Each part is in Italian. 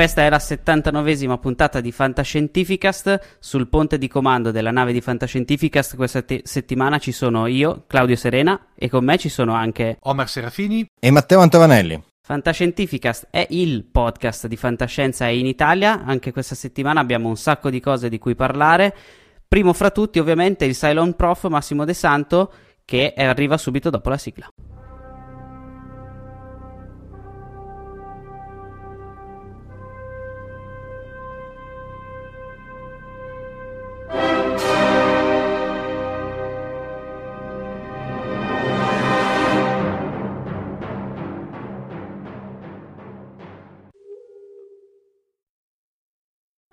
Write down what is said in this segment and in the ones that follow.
Questa è la 79esima puntata di Fantascientificast. Sul ponte di comando della nave di Fantascientificast questa te- settimana ci sono io, Claudio Serena, e con me ci sono anche Omar Serafini e Matteo Antovanelli. Fantascientificast è il podcast di fantascienza in Italia. Anche questa settimana abbiamo un sacco di cose di cui parlare. Primo fra tutti, ovviamente, il Cylon Prof Massimo De Santo, che arriva subito dopo la sigla.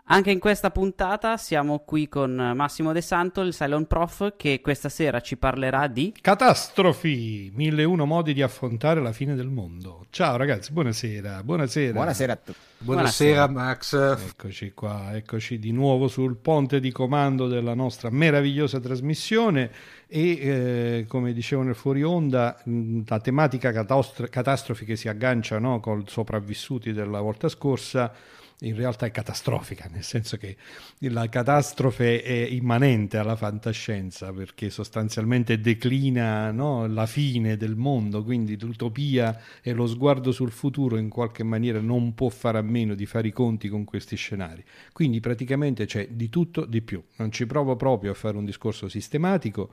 Anche in questa puntata siamo qui con Massimo De Santo, il Cylon Prof, che questa sera ci parlerà di... Catastrofi! 1001 modi di affrontare la fine del mondo. Ciao ragazzi, buonasera. Buonasera. Buonasera a tutti. Buonasera, Buonasera Max. Eccoci qua, eccoci di nuovo sul ponte di comando della nostra meravigliosa trasmissione e eh, come dicevo nel fuori onda la tematica catastro- catastrofi che si aggancia no, con i sopravvissuti della volta scorsa in realtà è catastrofica, nel senso che la catastrofe è immanente alla fantascienza perché sostanzialmente declina no, la fine del mondo, quindi l'utopia e lo sguardo sul futuro in qualche maniera non può fare a meno di fare i conti con questi scenari. Quindi praticamente c'è di tutto di più. Non ci provo proprio a fare un discorso sistematico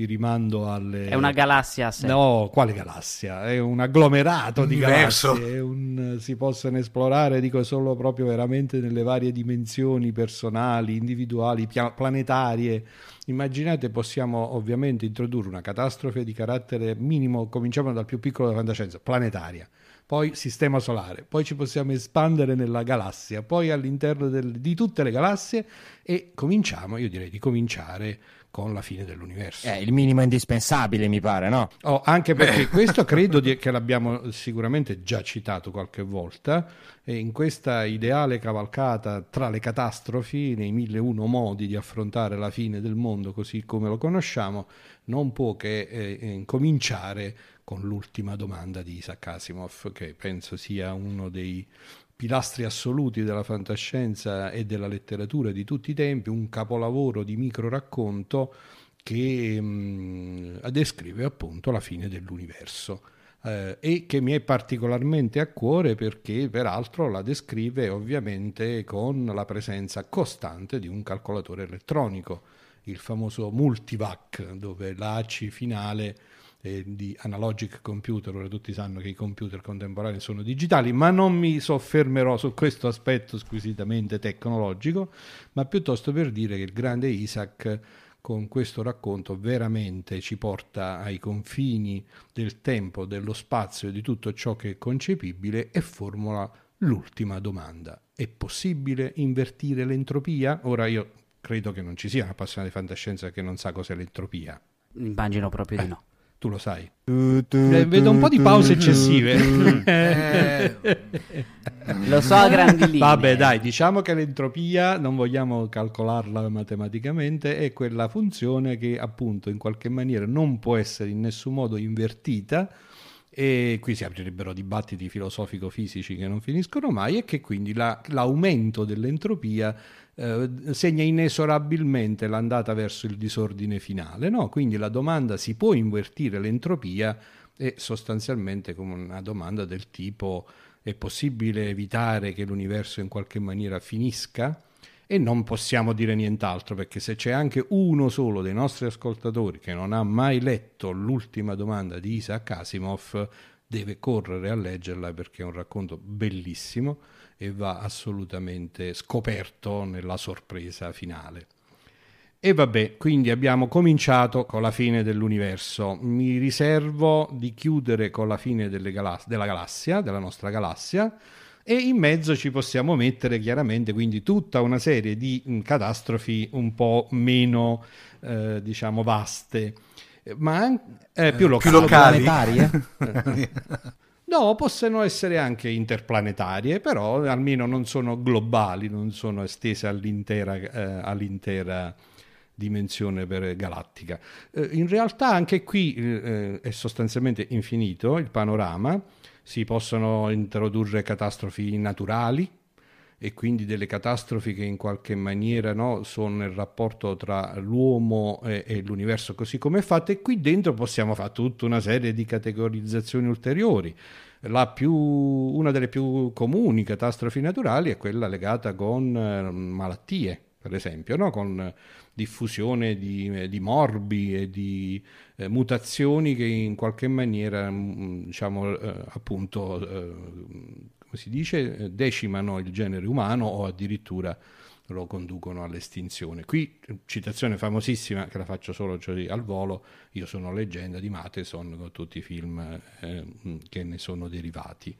vi rimando alle... È una galassia a sé. No, quale galassia? È un agglomerato di Universo. galassie, un... si possono esplorare, dico solo proprio veramente nelle varie dimensioni personali, individuali, pia- planetarie. Immaginate, possiamo ovviamente introdurre una catastrofe di carattere minimo, cominciamo dal più piccolo della fantascienza, planetaria poi sistema solare, poi ci possiamo espandere nella galassia, poi all'interno del, di tutte le galassie e cominciamo, io direi di cominciare con la fine dell'universo. È il minimo indispensabile, mi pare, no? Oh, anche perché questo credo di, che l'abbiamo sicuramente già citato qualche volta, e in questa ideale cavalcata tra le catastrofi, nei mille uno modi di affrontare la fine del mondo così come lo conosciamo, non può che eh, eh cominciare con l'ultima domanda di Isaac Asimov, che penso sia uno dei pilastri assoluti della fantascienza e della letteratura di tutti i tempi, un capolavoro di micro racconto che mh, mm, descrive appunto la fine dell'universo. Eh, e che mi è particolarmente a cuore perché peraltro la descrive ovviamente con la presenza costante di un calcolatore elettronico, il famoso multivac, dove l'ACI finale eh, di analogic computer, ora tutti sanno che i computer contemporanei sono digitali, ma non mi soffermerò su questo aspetto squisitamente tecnologico, ma piuttosto per dire che il grande Isaac con questo racconto veramente ci porta ai confini del tempo, dello spazio e di tutto ciò che è concepibile e formula l'ultima domanda. È possibile invertire l'entropia? Ora io credo che non ci sia una appassionato di fantascienza che non sa cos'è l'entropia. Immagino proprio eh. di no. Tu lo sai. Vedo un po' di pause eccessive. Eh, lo so a grandi linee. Vabbè, dai, diciamo che l'entropia non vogliamo calcolarla matematicamente, è quella funzione che appunto in qualche maniera non può essere in nessun modo invertita e qui si aprirebbero dibattiti filosofico-fisici che non finiscono mai e che quindi la, l'aumento dell'entropia eh, segna inesorabilmente l'andata verso il disordine finale. No? Quindi la domanda si può invertire l'entropia è sostanzialmente come una domanda del tipo è possibile evitare che l'universo in qualche maniera finisca? E non possiamo dire nient'altro perché se c'è anche uno solo dei nostri ascoltatori che non ha mai letto l'ultima domanda di Isaac Asimov, deve correre a leggerla perché è un racconto bellissimo e va assolutamente scoperto nella sorpresa finale. E vabbè, quindi abbiamo cominciato con la fine dell'universo. Mi riservo di chiudere con la fine galas- della galassia, della nostra galassia, e in mezzo ci possiamo mettere chiaramente quindi tutta una serie di mh, catastrofi un po' meno, eh, diciamo, vaste, ma anche eh, più locali. Più locali. No, possono essere anche interplanetarie, però almeno non sono globali, non sono estese all'intera, eh, all'intera dimensione per galattica. Eh, in realtà anche qui eh, è sostanzialmente infinito il panorama, si possono introdurre catastrofi naturali, e quindi delle catastrofi che in qualche maniera no, sono nel rapporto tra l'uomo e, e, l'universo così come è fatto e qui dentro possiamo fare tutta una serie di categorizzazioni ulteriori. Più, una delle più comuni catastrofi naturali è quella legata con eh, malattie, per esempio, no? con diffusione di, di, morbi e di eh, mutazioni che in qualche maniera, mm, diciamo, eh, appunto, eh, si dice, eh, decimano il genere umano o addirittura lo conducono all'estinzione. Qui, citazione famosissima che la faccio solo così al volo, io sono leggenda di Matheson con tutti i film eh, che ne sono derivati.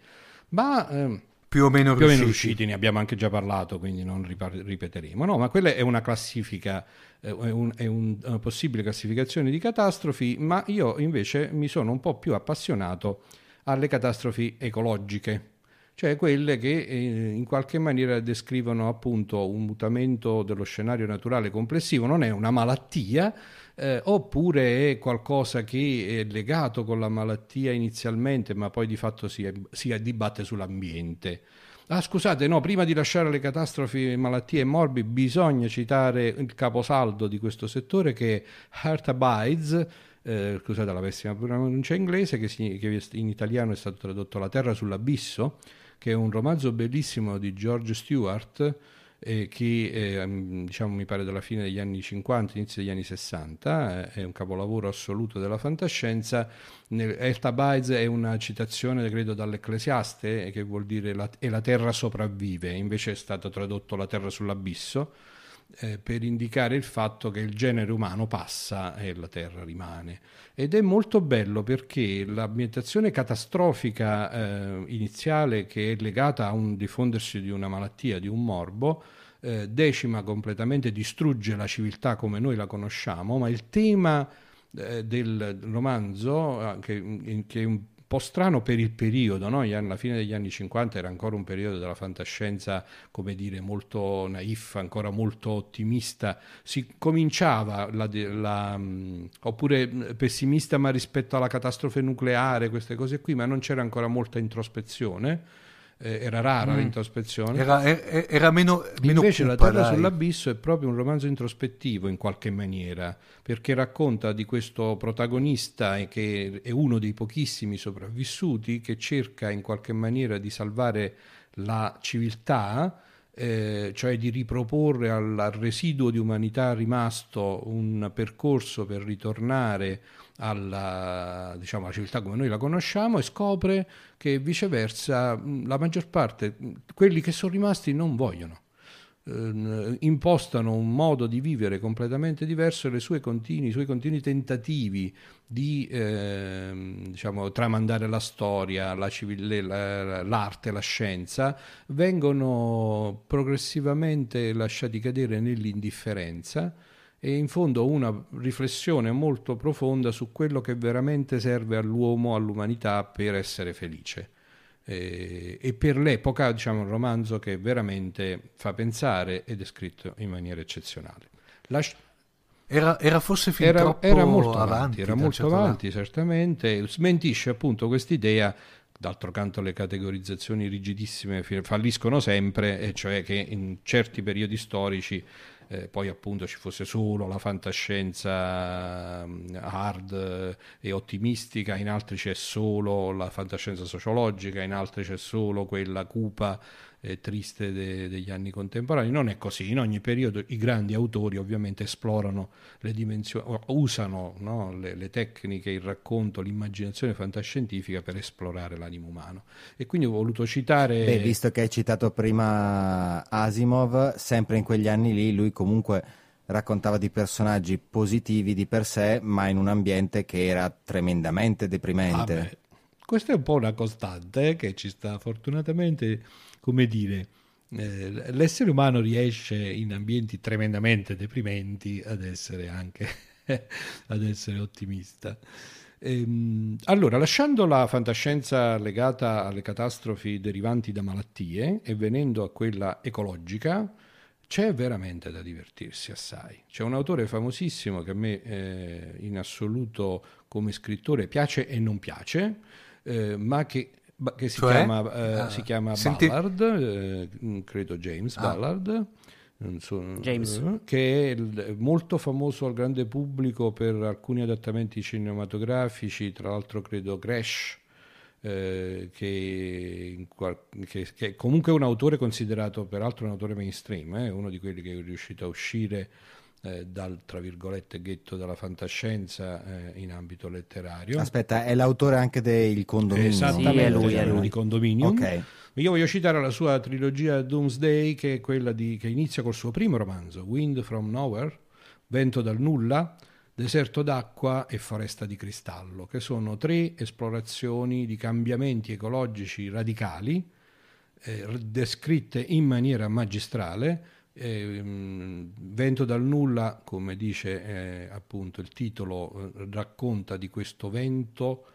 Ma eh, più o meno più riusciti. Meno riusciti, ne abbiamo anche già parlato, quindi non ripar- ripeteremo. No, ma quella è una classifica, eh, è, un, è un, una possibile classificazione di catastrofi, ma io invece mi sono un po' più appassionato alle catastrofi ecologiche cioè quelle che eh, in qualche maniera descrivono appunto un mutamento dello scenario naturale complessivo, non è una malattia, eh, oppure è qualcosa che è legato con la malattia inizialmente, ma poi di fatto si, si dibatte sull'ambiente. Ah, scusate, no, prima di lasciare le catastrofi, malattie e morbi, bisogna citare il caposaldo di questo settore che è Heart Abides, eh, scusate la pessima pronuncia inglese, che, si, che in italiano è stato tradotto La terra sull'abisso, che è un romanzo bellissimo di George Stewart, eh, che eh, diciamo, mi pare della fine degli anni 50, inizio degli anni 60, eh, è un capolavoro assoluto della fantascienza. Elta Bides è una citazione, credo, dall'Ecclesiaste, che vuol dire la, e la terra sopravvive, invece è stato tradotto la terra sull'abisso eh, per indicare il fatto che il genere umano passa e la Terra rimane. Ed è molto bello perché l'ambientazione catastrofica eh, iniziale che è legata a un diffondersi di una malattia, di un morbo, eh, decima completamente, distrugge la civiltà come noi la conosciamo, ma il tema eh, del romanzo, eh, che, che, è un po' strano per il periodo, no? alla fine degli anni 50 era ancora un periodo della fantascienza, come dire, molto naif, ancora molto ottimista, si cominciava, la, la, mm, oppure pessimista ma rispetto alla catastrofe nucleare, queste cose qui, ma non c'era ancora molta introspezione eh, era rara mm. l'introspezione. Era, era, era meno, meno Invece cupa, La Terra dai. sull'abisso è proprio un romanzo introspettivo in qualche maniera, perché racconta di questo protagonista che è uno dei pochissimi sopravvissuti che cerca in qualche maniera di salvare la civiltà. Eh, cioè di riproporre al, al residuo di umanità rimasto un percorso per ritornare alla, diciamo, alla civiltà come noi la conosciamo e scopre che viceversa la maggior parte, quelli che sono rimasti non vogliono. Eh, impostano un modo di vivere completamente diverso e i suoi continui tentativi di eh, diciamo, tramandare la storia, la civile, la, l'arte, la scienza, vengono progressivamente lasciati cadere nell'indifferenza e in fondo una riflessione molto profonda su quello che veramente serve all'uomo, all'umanità per essere felice. E, e per l'epoca, diciamo, un romanzo che veramente fa pensare ed è scritto in maniera eccezionale. La, era, era, forse fin era, troppo era molto avanti, avanti era molto certo avanti, lato. certamente. Smentisce appunto quest'idea D'altro canto le categorizzazioni rigidissime falliscono sempre, e cioè che in certi periodi storici eh, poi appunto ci fosse solo la fantascienza mm, hard e ottimistica, in altri c'è solo la fantascienza sociologica, in altri c'è solo quella cupa e triste de- degli anni contemporanei. Non è così, in ogni periodo i grandi autori ovviamente esplorano le dimensioni, usano no, le, le tecniche, il racconto, l'immaginazione fantascientifica per esplorare l'animo umano. E quindi ho voluto citare... Beh, visto che hai citato prima Asimov, sempre in quegli anni lì lui comunque raccontava di personaggi positivi di per sé, ma in un ambiente che era tremendamente deprimente. Vabbè, questa è un po' una costante eh, che ci sta fortunatamente, come dire, eh, l'essere umano riesce in ambienti tremendamente deprimenti ad essere anche ad essere ottimista. Ehm, allora, lasciando la fantascienza legata alle catastrofi derivanti da malattie e venendo a quella ecologica, c'è veramente da divertirsi assai. C'è un autore famosissimo che a me eh, in assoluto come scrittore piace e non piace, eh, ma che che si Cioè? chiama, eh, Ah, si chiama senti- Ballard, eh, credo James Ah. Ballard. non so, James. eh, che è il- molto famoso al grande pubblico per alcuni adattamenti cinematografici, tra l'altro credo Crash, eh, che, che- che è comunque un autore considerato peraltro un autore mainstream, eh, uno di quelli che è riuscito a uscire eh, dal tra virgolette ghetto della fantascienza eh, in ambito letterario. Aspetta, è l'autore anche del condominio. Esattamente, Sì, è lui, è lui. di Condominium. Ok. Io voglio citare la sua trilogia Doomsday, che è quella di- che inizia col suo primo romanzo, Wind from Nowhere, Vento dal nulla, Deserto d'acqua e Foresta di cristallo, che sono tre esplorazioni di cambiamenti ecologici radicali, eh, descritte in maniera magistrale. Ehm, Vento dal nulla, come dice eh, appunto il titolo, eh, racconta di questo vento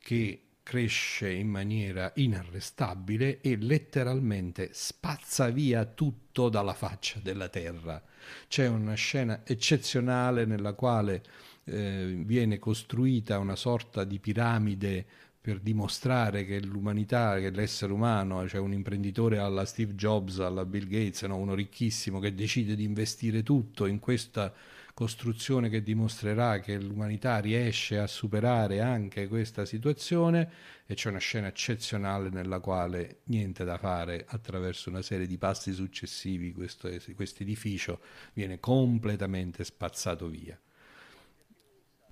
che cresce in maniera inarrestabile e letteralmente spazza via tutto dalla faccia della terra. C'è una scena eccezionale nella quale eh, viene costruita una sorta di piramide per dimostrare che l'umanità, che l'essere umano, cioè un imprenditore alla Steve Jobs, alla Bill Gates, no? uno ricchissimo che decide di investire tutto in questa costruzione che dimostrerà che l'umanità riesce a superare anche questa situazione e c'è una scena eccezionale nella quale niente da fare attraverso una serie di passi successivi questo edificio viene completamente spazzato via.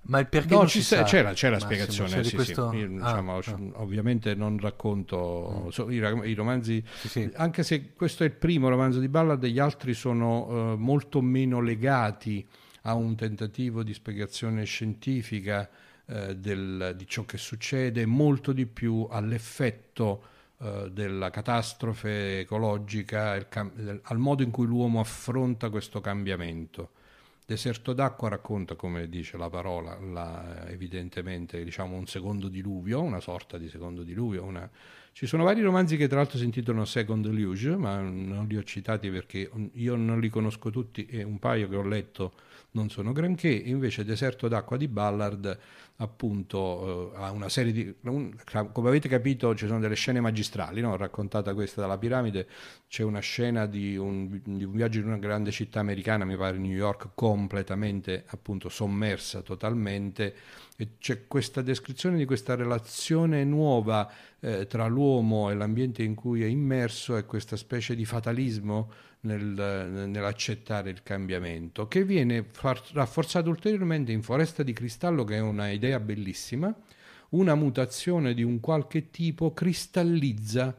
Ma il perché No, ci sa- c'è la Massimo, spiegazione, sì, questo- sì. Io, Ah, diciamo, ah. Mm. ovviamente non racconto so- i, i romanzi, Sì, anche se questo è il primo romanzo di Ballard, gli altri sono eh, molto meno legati a un tentativo di spiegazione scientifica eh, del- di ciò che succede, molto di più all'effetto eh, della catastrofe ecologica, cam- del- al modo in cui l'uomo affronta questo cambiamento. Deserto d'acqua racconta, come dice la parola, la- evidentemente diciamo un secondo diluvio, una sorta di secondo diluvio. una- Ci sono vari romanzi che tra l'altro si intitolano Second Deluge, ma non li ho citati perché io non li conosco tutti e un paio che ho letto non sono granché. Invece Deserto d'acqua di Ballard appunto eh, ha una serie di... un- come avete capito ci sono delle scene magistrali, no? raccontata questa dalla piramide, c'è una scena di un, di un viaggio in una grande città americana, mi pare New York, completamente appunto sommersa totalmente e c'è questa descrizione di questa relazione nuova eh, tra l'uomo e l'ambiente in cui è immerso e questa specie di fatalismo nel- nell'accettare il cambiamento, che viene far- rafforzato ulteriormente in Foresta di Cristallo, che è una idea bellissima, una mutazione di un qualche tipo cristallizza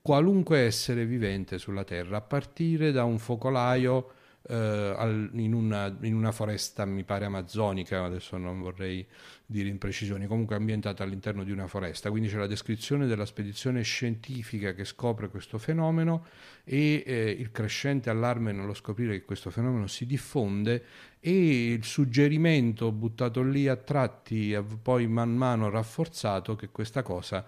qualunque essere vivente sulla Terra, a partire da un focolaio eh, in, una, in una foresta, mi pare amazzonica, adesso non vorrei dire imprecisioni, comunque ambientata all'interno di una foresta. Quindi c'è la descrizione della spedizione scientifica che scopre questo fenomeno e eh, il crescente allarme nello scoprire che questo fenomeno si diffonde e il suggerimento buttato lì a tratti, eh, poi man mano rafforzato, che questa cosa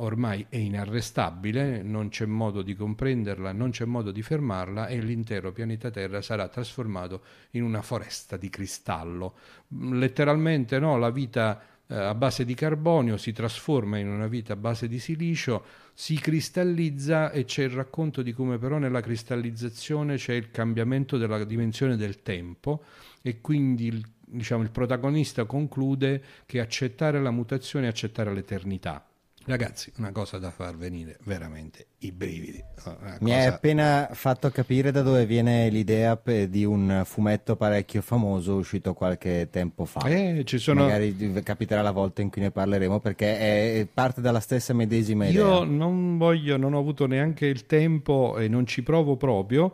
ormai è inarrestabile, non c'è modo di comprenderla, non c'è modo di fermarla e l'intero pianeta Terra sarà trasformato in una foresta di cristallo. Letteralmente no, la vita eh, a base di carbonio si trasforma in una vita a base di silicio, si cristallizza e c'è il racconto di come però nella cristallizzazione c'è il cambiamento della dimensione del tempo e quindi il, diciamo, il protagonista conclude che accettare la mutazione è accettare l'eternità. Ragazzi, una cosa da far venire veramente i brividi. Mi hai appena fatto capire da dove viene l'idea di un fumetto parecchio famoso uscito qualche tempo fa. Eh, ci sono... Magari capiterà la volta in cui ne parleremo perché è parte dalla stessa medesima idea. Io non voglio, non ho avuto neanche il tempo e non ci provo proprio.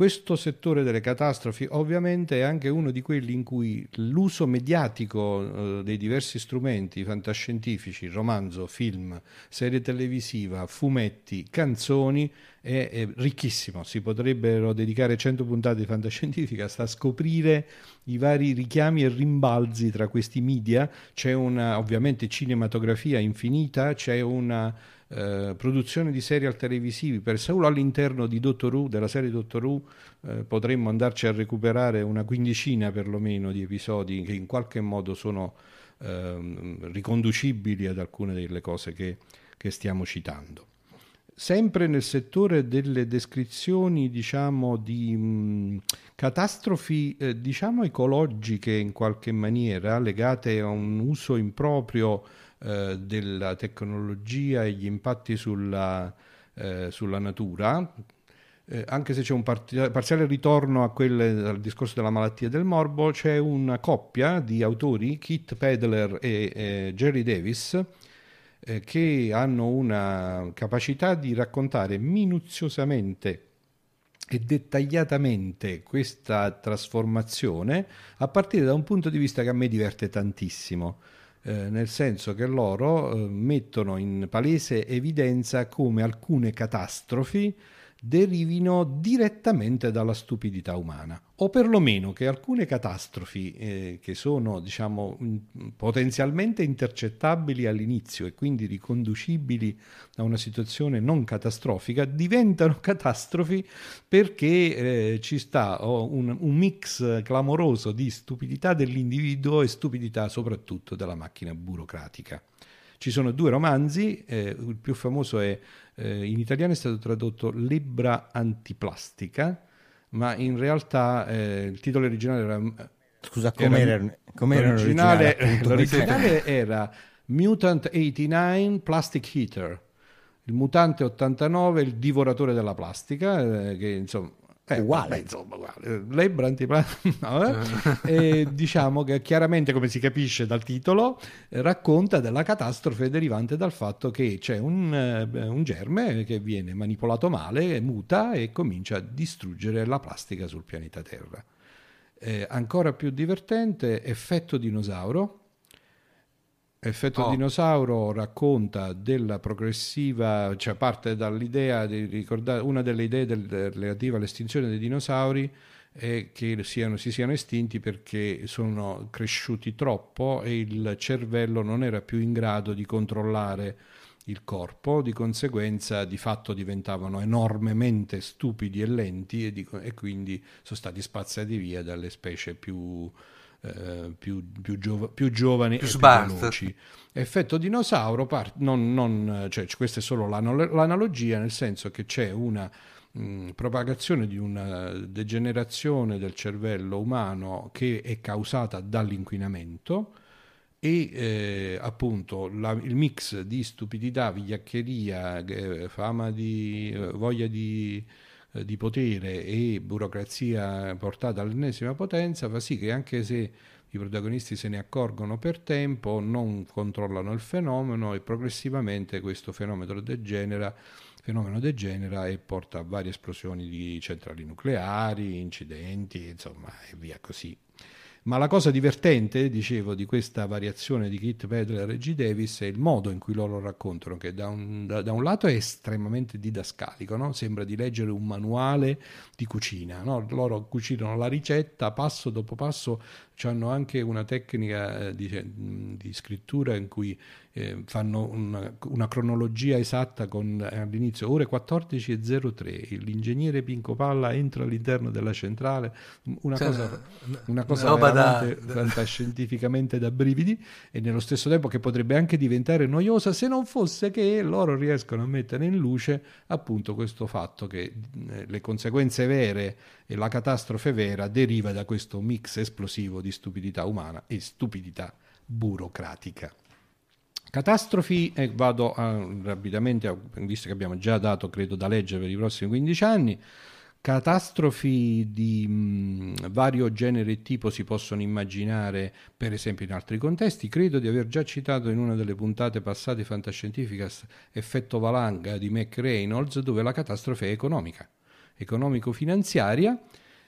Questo settore delle catastrofi ovviamente è anche uno di quelli in cui l'uso mediatico eh, dei diversi strumenti fantascientifici, romanzo, film, serie televisiva, fumetti, canzoni è, è ricchissimo. Si potrebbero dedicare 100 puntate di fantascientifica sta a scoprire i vari richiami e rimbalzi tra questi media. C'è una ovviamente cinematografia infinita, c'è una eh, produzione di serial televisivi per solo all'interno di Doctor Who, della serie Doctor Who, eh, potremmo andarci a recuperare una quindicina perlomeno di episodi che in qualche modo sono ehm, riconducibili ad alcune delle cose che che stiamo citando. Sempre nel settore delle descrizioni, diciamo, di mh, catastrofi, eh, diciamo, ecologiche in qualche maniera, legate a un uso improprio eh, della tecnologia e gli impatti sulla, eh, sulla natura, eh, anche se c'è un parziale ritorno a quel, al discorso della malattia del morbo, c'è una coppia di autori, Kit Pedler e eh, Jerry Davis, eh, che hanno una capacità di raccontare minuziosamente e dettagliatamente questa trasformazione a partire da un punto di vista che a me diverte tantissimo. Eh, nel senso che loro eh, mettono in palese evidenza come alcune catastrofi derivino direttamente dalla stupidità umana o perlomeno che alcune catastrofi eh, che sono diciamo potenzialmente intercettabili all'inizio e quindi riconducibili a una situazione non catastrofica diventano catastrofi perché eh, ci sta oh, un, un mix clamoroso di stupidità dell'individuo e stupidità soprattutto della macchina burocratica. Ci sono due romanzi, eh, il più famoso è eh, in italiano è stato tradotto Lebbra antiplastica, ma in realtà eh, il titolo originale era... Scusa, com'era, era, com'era l'originale? L'originale, l'originale era Mutant 89 Plastic Heater, il mutante 89, il divoratore della plastica, eh, che insomma eh, uguale. Beh, insomma, uguale. Lebra no, eh? diciamo che chiaramente, come si capisce dal titolo, eh, racconta della catastrofe derivante dal fatto che c'è un, eh, un, germe che viene manipolato male, muta e comincia a distruggere la plastica sul pianeta Terra. Eh, ancora più divertente, effetto dinosauro Effetto oh. dinosauro racconta della progressiva, cioè parte dall'idea di ricordare una delle idee del, relative all'estinzione dei dinosauri è che siano, si siano estinti perché sono cresciuti troppo e il cervello non era più in grado di controllare il corpo, di conseguenza di fatto diventavano enormemente stupidi e lenti e, di, e quindi sono stati spazzati via dalle specie più, eh, più, più, giov- più, giovani più e più veloci. Effetto dinosauro, part- non, non, cioè, questa è solo l'anal- l'analogia, nel senso che c'è una mh, propagazione di una degenerazione del cervello umano che è causata dall'inquinamento e eh, appunto la, il mix di stupidità, vigliaccheria, eh, fama di eh, voglia di di potere e burocrazia portata all'ennesima potenza fa sì che anche se i protagonisti se ne accorgono per tempo, non controllano il fenomeno e progressivamente questo fenomeno degenera, fenomeno degenera e porta a varie esplosioni di centrali nucleari, incidenti, insomma, e via così. Ma la cosa divertente, dicevo, di questa variazione di Kit Pedler e G. Davis è il modo in cui loro raccontano, che da un, da, da un lato è estremamente didascalico, no? sembra di leggere un manuale di cucina. No? Loro cucinano la ricetta passo dopo passo, hanno anche una tecnica eh, di, di scrittura in cui eh, fanno una, una, cronologia esatta con all'inizio ore 14.03 l'ingegnere Pinco Palla entra all'interno della centrale una cioè, cosa, una cosa veramente da, fantascientificamente da brividi e nello stesso tempo che potrebbe anche diventare noiosa se non fosse che loro riescono a mettere in luce appunto questo fatto che eh, le conseguenze vere e la catastrofe vera deriva da questo mix esplosivo di stupidità umana e stupidità burocratica. Catastrofi, e vado a, rapidamente, a, visto che abbiamo già dato, credo, da leggere per i prossimi 15 anni, catastrofi di mh, vario genere e tipo si possono immaginare, per esempio, in altri contesti. Credo di aver già citato in una delle puntate passate Fantascientificas Effetto Valanga di Mac Reynolds, dove la catastrofe è economica, economico-finanziaria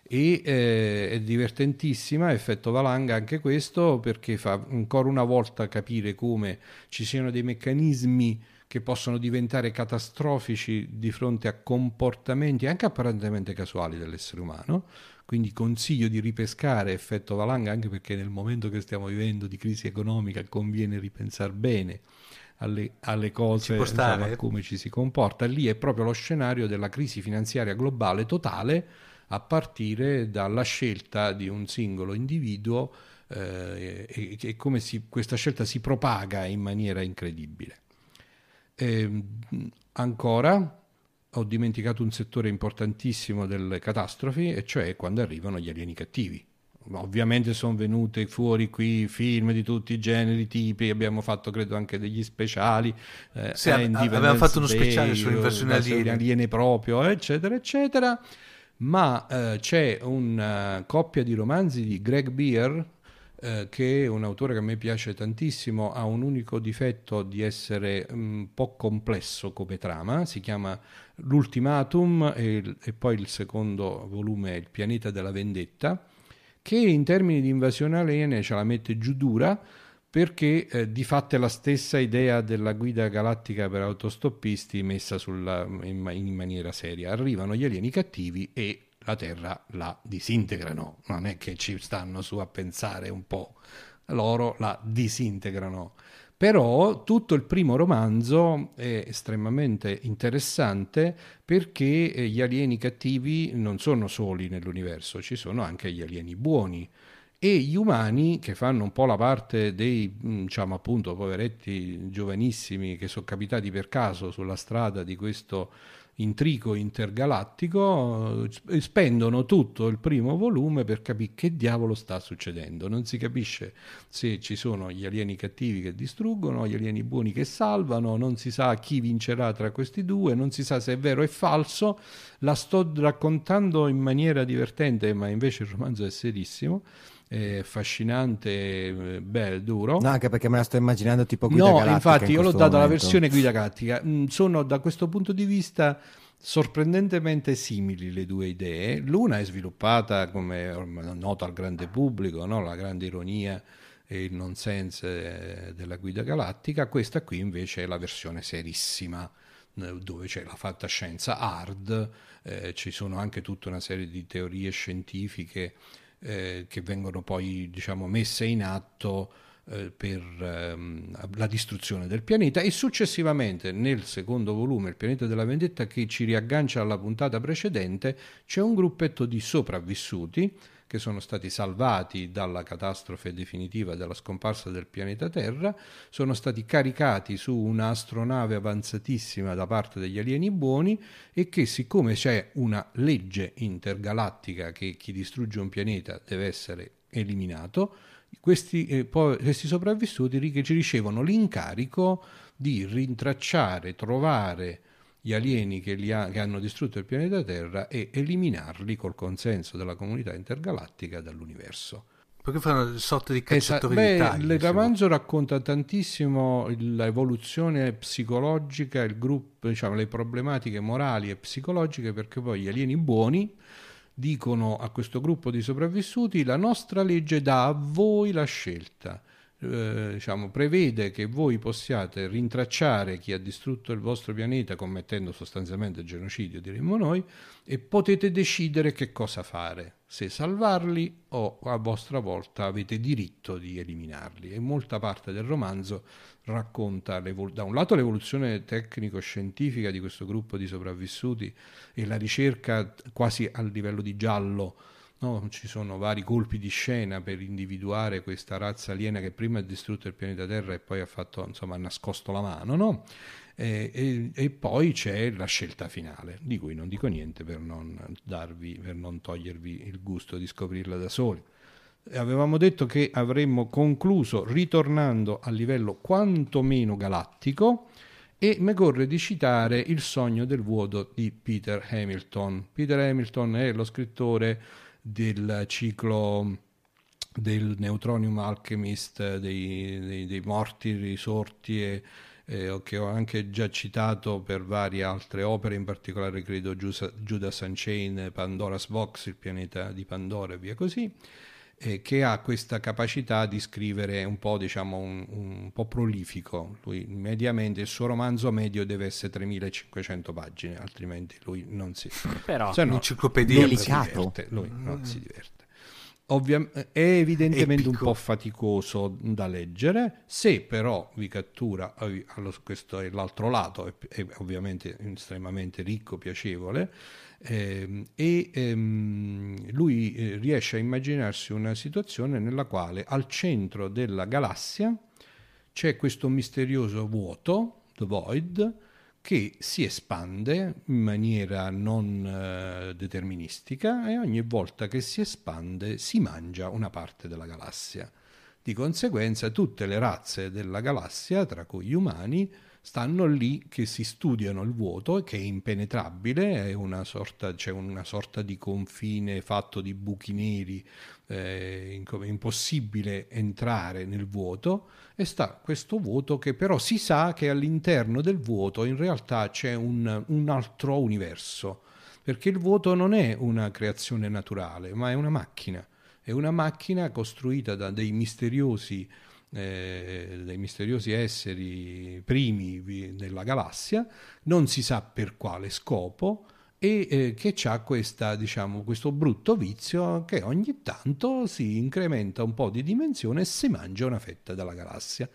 e eh, è divertentissima, effetto valanga anche questo perché fa ancora una volta capire come ci siano dei meccanismi che possono diventare catastrofici di fronte a comportamenti anche apparentemente casuali dell'essere umano. Quindi consiglio di ripescare effetto valanga anche perché nel momento che stiamo vivendo di crisi economica conviene ripensare bene alle, alle cose, insomma, a come ci si comporta. Lì è proprio lo scenario della crisi finanziaria globale totale a partire dalla scelta di un singolo individuo eh, e, e, come si, questa scelta si propaga in maniera incredibile. Eh, ancora ho dimenticato un settore importantissimo delle catastrofi, e cioè quando arrivano gli alieni cattivi. Ovviamente sono venute fuori qui film di tutti i generi, tipi, abbiamo fatto credo anche degli speciali. Eh, sì, avevamo fatto uno speciale sull'inversione aliene. aliene proprio, eccetera, eccetera. Ma eh, c'è una uh, coppia di romanzi di Greg Beer, eh, che è un autore che a me piace tantissimo, ha un unico difetto di essere un po' complesso come trama, si chiama L'Ultimatum e, e poi il secondo volume è Il pianeta della vendetta, che in termini di invasione aliene ce la mette giù dura perché eh, di fatto è la stessa idea della guida galattica per autostoppisti messa sulla, in, in maniera seria. Arrivano gli alieni cattivi e la Terra la disintegrano, non è che ci stanno su a pensare un po', loro la disintegrano. Però tutto il primo romanzo è estremamente interessante perché eh, gli alieni cattivi non sono soli nell'universo, ci sono anche gli alieni buoni. E gli umani che fanno un po' la parte dei, mm, diciamo appunto, poveretti giovanissimi che sono capitati per caso sulla strada di questo intrico intergalattico, eh, spendono tutto il primo volume per capire che diavolo sta succedendo. Non si capisce se ci sono gli alieni cattivi che distruggono, gli alieni buoni che salvano, non si sa chi vincerà tra questi due, non si sa se è vero o falso. La sto raccontando in maniera divertente, ma invece il romanzo è serissimo affascinante, bello, duro. No, anche perché me la sto immaginando tipo guida no, galattica. infatti, in io l'ho data momento. la versione guida galattica. Mm, sono da questo punto di vista sorprendentemente simili le due idee. L'una è sviluppata come nota al grande pubblico, no? la grande ironia e il nonsense eh, della guida galattica. Questa qui invece è la versione serissima eh, dove c'è la fantascienza hard, eh, ci sono anche tutta una serie di teorie scientifiche eh, che vengono poi diciamo, messe in atto eh, per ehm, la distruzione del pianeta e successivamente nel secondo volume, Il pianeta della vendetta, che ci riaggancia alla puntata precedente, c'è un gruppetto di sopravvissuti che sono stati salvati dalla catastrofe definitiva della scomparsa del pianeta Terra, sono stati caricati su un'astronave avanzatissima da parte degli alieni buoni e che siccome c'è una legge intergalattica che chi distrugge un pianeta deve essere eliminato, questi, eh, poi, questi sopravvissuti ricevono l'incarico di rintracciare, trovare gli alieni che, ha, che, hanno distrutto il pianeta Terra e eliminarli col consenso della comunità intergalattica dall'universo. Perché fanno una sorta di cacciatori Esa, beh, di tagli. Romanzo racconta tantissimo l'evoluzione psicologica, il gruppo, diciamo, le problematiche morali e psicologiche, perché poi gli alieni buoni dicono a questo gruppo di sopravvissuti la nostra legge dà a voi la scelta eh, diciamo, prevede che voi possiate rintracciare chi ha distrutto il vostro pianeta commettendo sostanzialmente genocidio, diremmo noi, e potete decidere che cosa fare, se salvarli o a vostra volta avete diritto di eliminarli. E molta parte del romanzo racconta da un lato l'evoluzione tecnico-scientifica di questo gruppo di sopravvissuti e la ricerca quasi a livello di giallo No, ci sono vari colpi di scena per individuare questa razza aliena che prima ha distrutto il pianeta Terra e poi ha, fatto, insomma, ha nascosto la mano, no? e, e, e, poi c'è la scelta finale, di cui non dico niente per non, darvi, per non togliervi il gusto di scoprirla da soli. Avevamo detto che avremmo concluso ritornando a livello quantomeno galattico e mi corre di citare Il sogno del vuoto di Peter Hamilton. Peter Hamilton è lo scrittore del ciclo del Neutronium Alchemist, dei, dei, dei morti risorti e, eh, che ho anche già citato per varie altre opere, in particolare credo Judas Unchained, Pandora's Box, il pianeta di Pandora e via così, eh, che ha questa capacità di scrivere un po', diciamo, un, un po' prolifico. Lui mediamente il suo romanzo medio deve essere 3500 pagine, altrimenti lui non si... Però, cioè, no, un'enciclopedia delicato. lui non si diverte. Ovvia- è evidentemente Epico. un po' faticoso da leggere, se però vi cattura, allo, questo è l'altro lato, è, è ovviamente estremamente ricco, piacevole, eh, e ehm, lui eh, riesce a immaginarsi una situazione nella quale al centro della galassia c'è questo misterioso vuoto The Void, che si espande in maniera non eh, deterministica e ogni volta che si espande si mangia una parte della galassia. Di conseguenza tutte le razze della galassia, tra cui gli umani, stanno lì che si studiano il vuoto che è impenetrabile, è una sorta, c'è una sorta di confine fatto di buchi neri, eh, impossibile entrare nel vuoto e sta questo vuoto che però si sa che all'interno del vuoto in realtà c'è un, un altro universo, perché il vuoto non è una creazione naturale, ma è una macchina, è una macchina costruita da dei misteriosi eh, dei misteriosi esseri primi della galassia, non si sa per quale scopo, e eh, che ha questa, diciamo, questo brutto vizio che ogni tanto si incrementa un po' di dimensione e si mangia una fetta della galassia.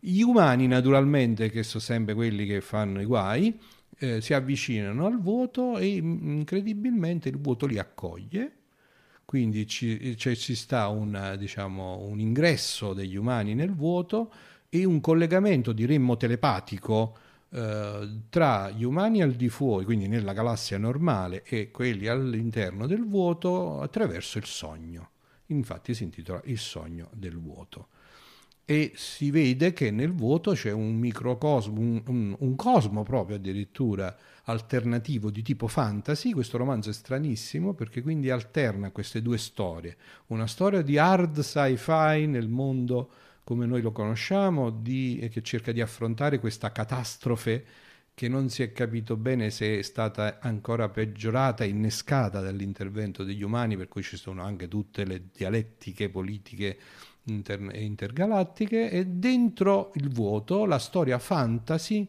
Gli umani, naturalmente, che sono sempre quelli che fanno i guai, eh, si avvicinano al vuoto e mm, incredibilmente il vuoto li accoglie quindi ci, cioè, ci sta una, diciamo, un ingresso degli umani nel vuoto e un collegamento, diremmo, telepatico eh, tra gli umani al di fuori, quindi nella galassia normale, e quelli all'interno del vuoto attraverso il sogno. Infatti si intitola Il sogno del vuoto e si vede che nel vuoto c'è un microcosmo, un, un, un, cosmo proprio addirittura alternativo di tipo fantasy. Questo romanzo è stranissimo perché quindi alterna queste due storie. Una storia di hard sci-fi nel mondo come noi lo conosciamo, di, che cerca di affrontare questa catastrofe che non si è capito bene se è stata ancora peggiorata, innescata dall'intervento degli umani, per cui ci sono anche tutte le dialettiche politiche inter- intergalattiche e dentro il vuoto la storia fantasy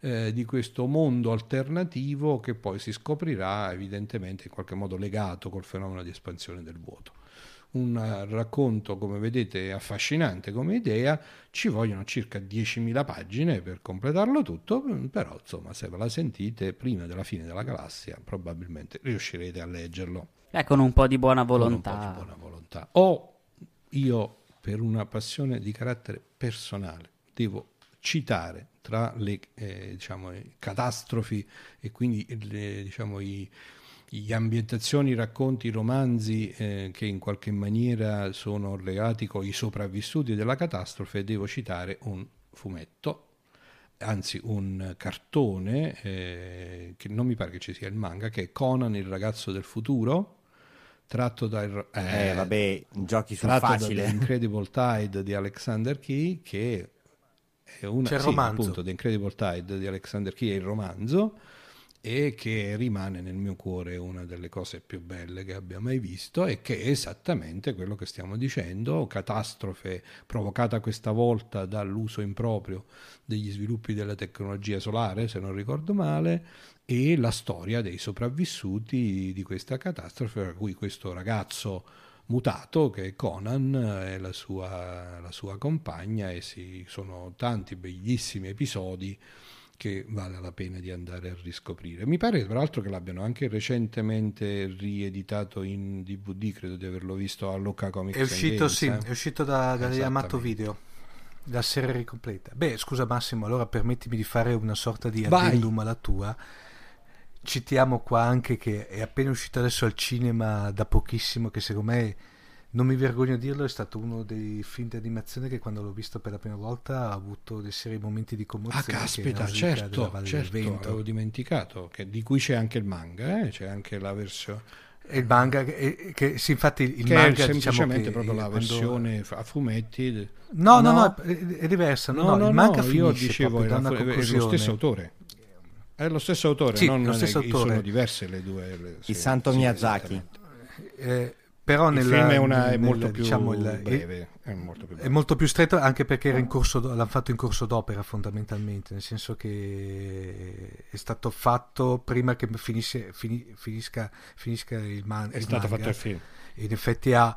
eh, di questo mondo alternativo che poi si scoprirà evidentemente in qualche modo legato col fenomeno di espansione del vuoto. Un racconto, come vedete, affascinante come idea, ci vogliono circa 10.000 pagine per completarlo tutto, però insomma se ve la sentite prima della fine della galassia probabilmente riuscirete a leggerlo. Eh, con un po' di buona volontà. Con un po' di buona volontà. O io per una passione di carattere personale. Devo citare tra le eh, diciamo, catastrofi e quindi le, diciamo, i, gli ambientazioni, i racconti, i romanzi eh, che in qualche maniera sono legati con i sopravvissuti della catastrofe, devo citare un fumetto, anzi un cartone, eh, che non mi pare che ci sia il manga, che è Conan il ragazzo del futuro, tratto dal eh, eh, vabbè, giochi sul facile. da Incredible Tide di Alexander Key che è una C'è il sì, romanzo. appunto The Incredible Tide di Alexander Key è il romanzo e che rimane nel mio cuore una delle cose più belle che abbia mai visto e che è esattamente quello che stiamo dicendo, catastrofe provocata questa volta dall'uso improprio degli sviluppi della tecnologia solare, se non ricordo male, e la storia dei sopravvissuti di questa catastrofe, a cui questo ragazzo mutato che è Conan e la sua, la sua compagna e si, sono tanti bellissimi episodi che vale la pena di andare a riscoprire. Mi pare tra l'altro che l'abbiano anche recentemente rieditato in DVD, credo di averlo visto a Lucca Comics. È uscito, sì, è uscito da, da Yamato Video. La serie ricompleta. Beh, scusa Massimo, allora permettimi di fare una sorta di addendum alla tua citiamo qua anche che è appena uscito adesso al cinema da pochissimo, che secondo me, non mi vergogno a dirlo, è stato uno dei film di animazione che quando l'ho visto per la prima volta ha avuto dei seri momenti di commozione. Ah, caspita, certo, certo, avevo dimenticato, che, di cui c'è anche il manga, eh? c'è anche la versione... E il manga, che, che sì, infatti il che manga è diciamo semplicemente diciamo proprio la quando... versione a fumetti. No, no, no, no è, diversa. No, no, no il manga no, io dicevo, era, è lo stesso autore. È lo stesso autore, sì, non lo stesso è, autore. sono diverse le due. Le, il Santo sì, Miyazaki. Eh, però il nel, film è, una, nel, è molto più diciamo, breve, è molto più breve. È molto più stretto anche perché era in corso, l'hanno fatto in corso d'opera fondamentalmente, nel senso che è stato fatto prima che finisce, finisca, finisca il, man, è il stato manga. fatto il film. In effetti ha,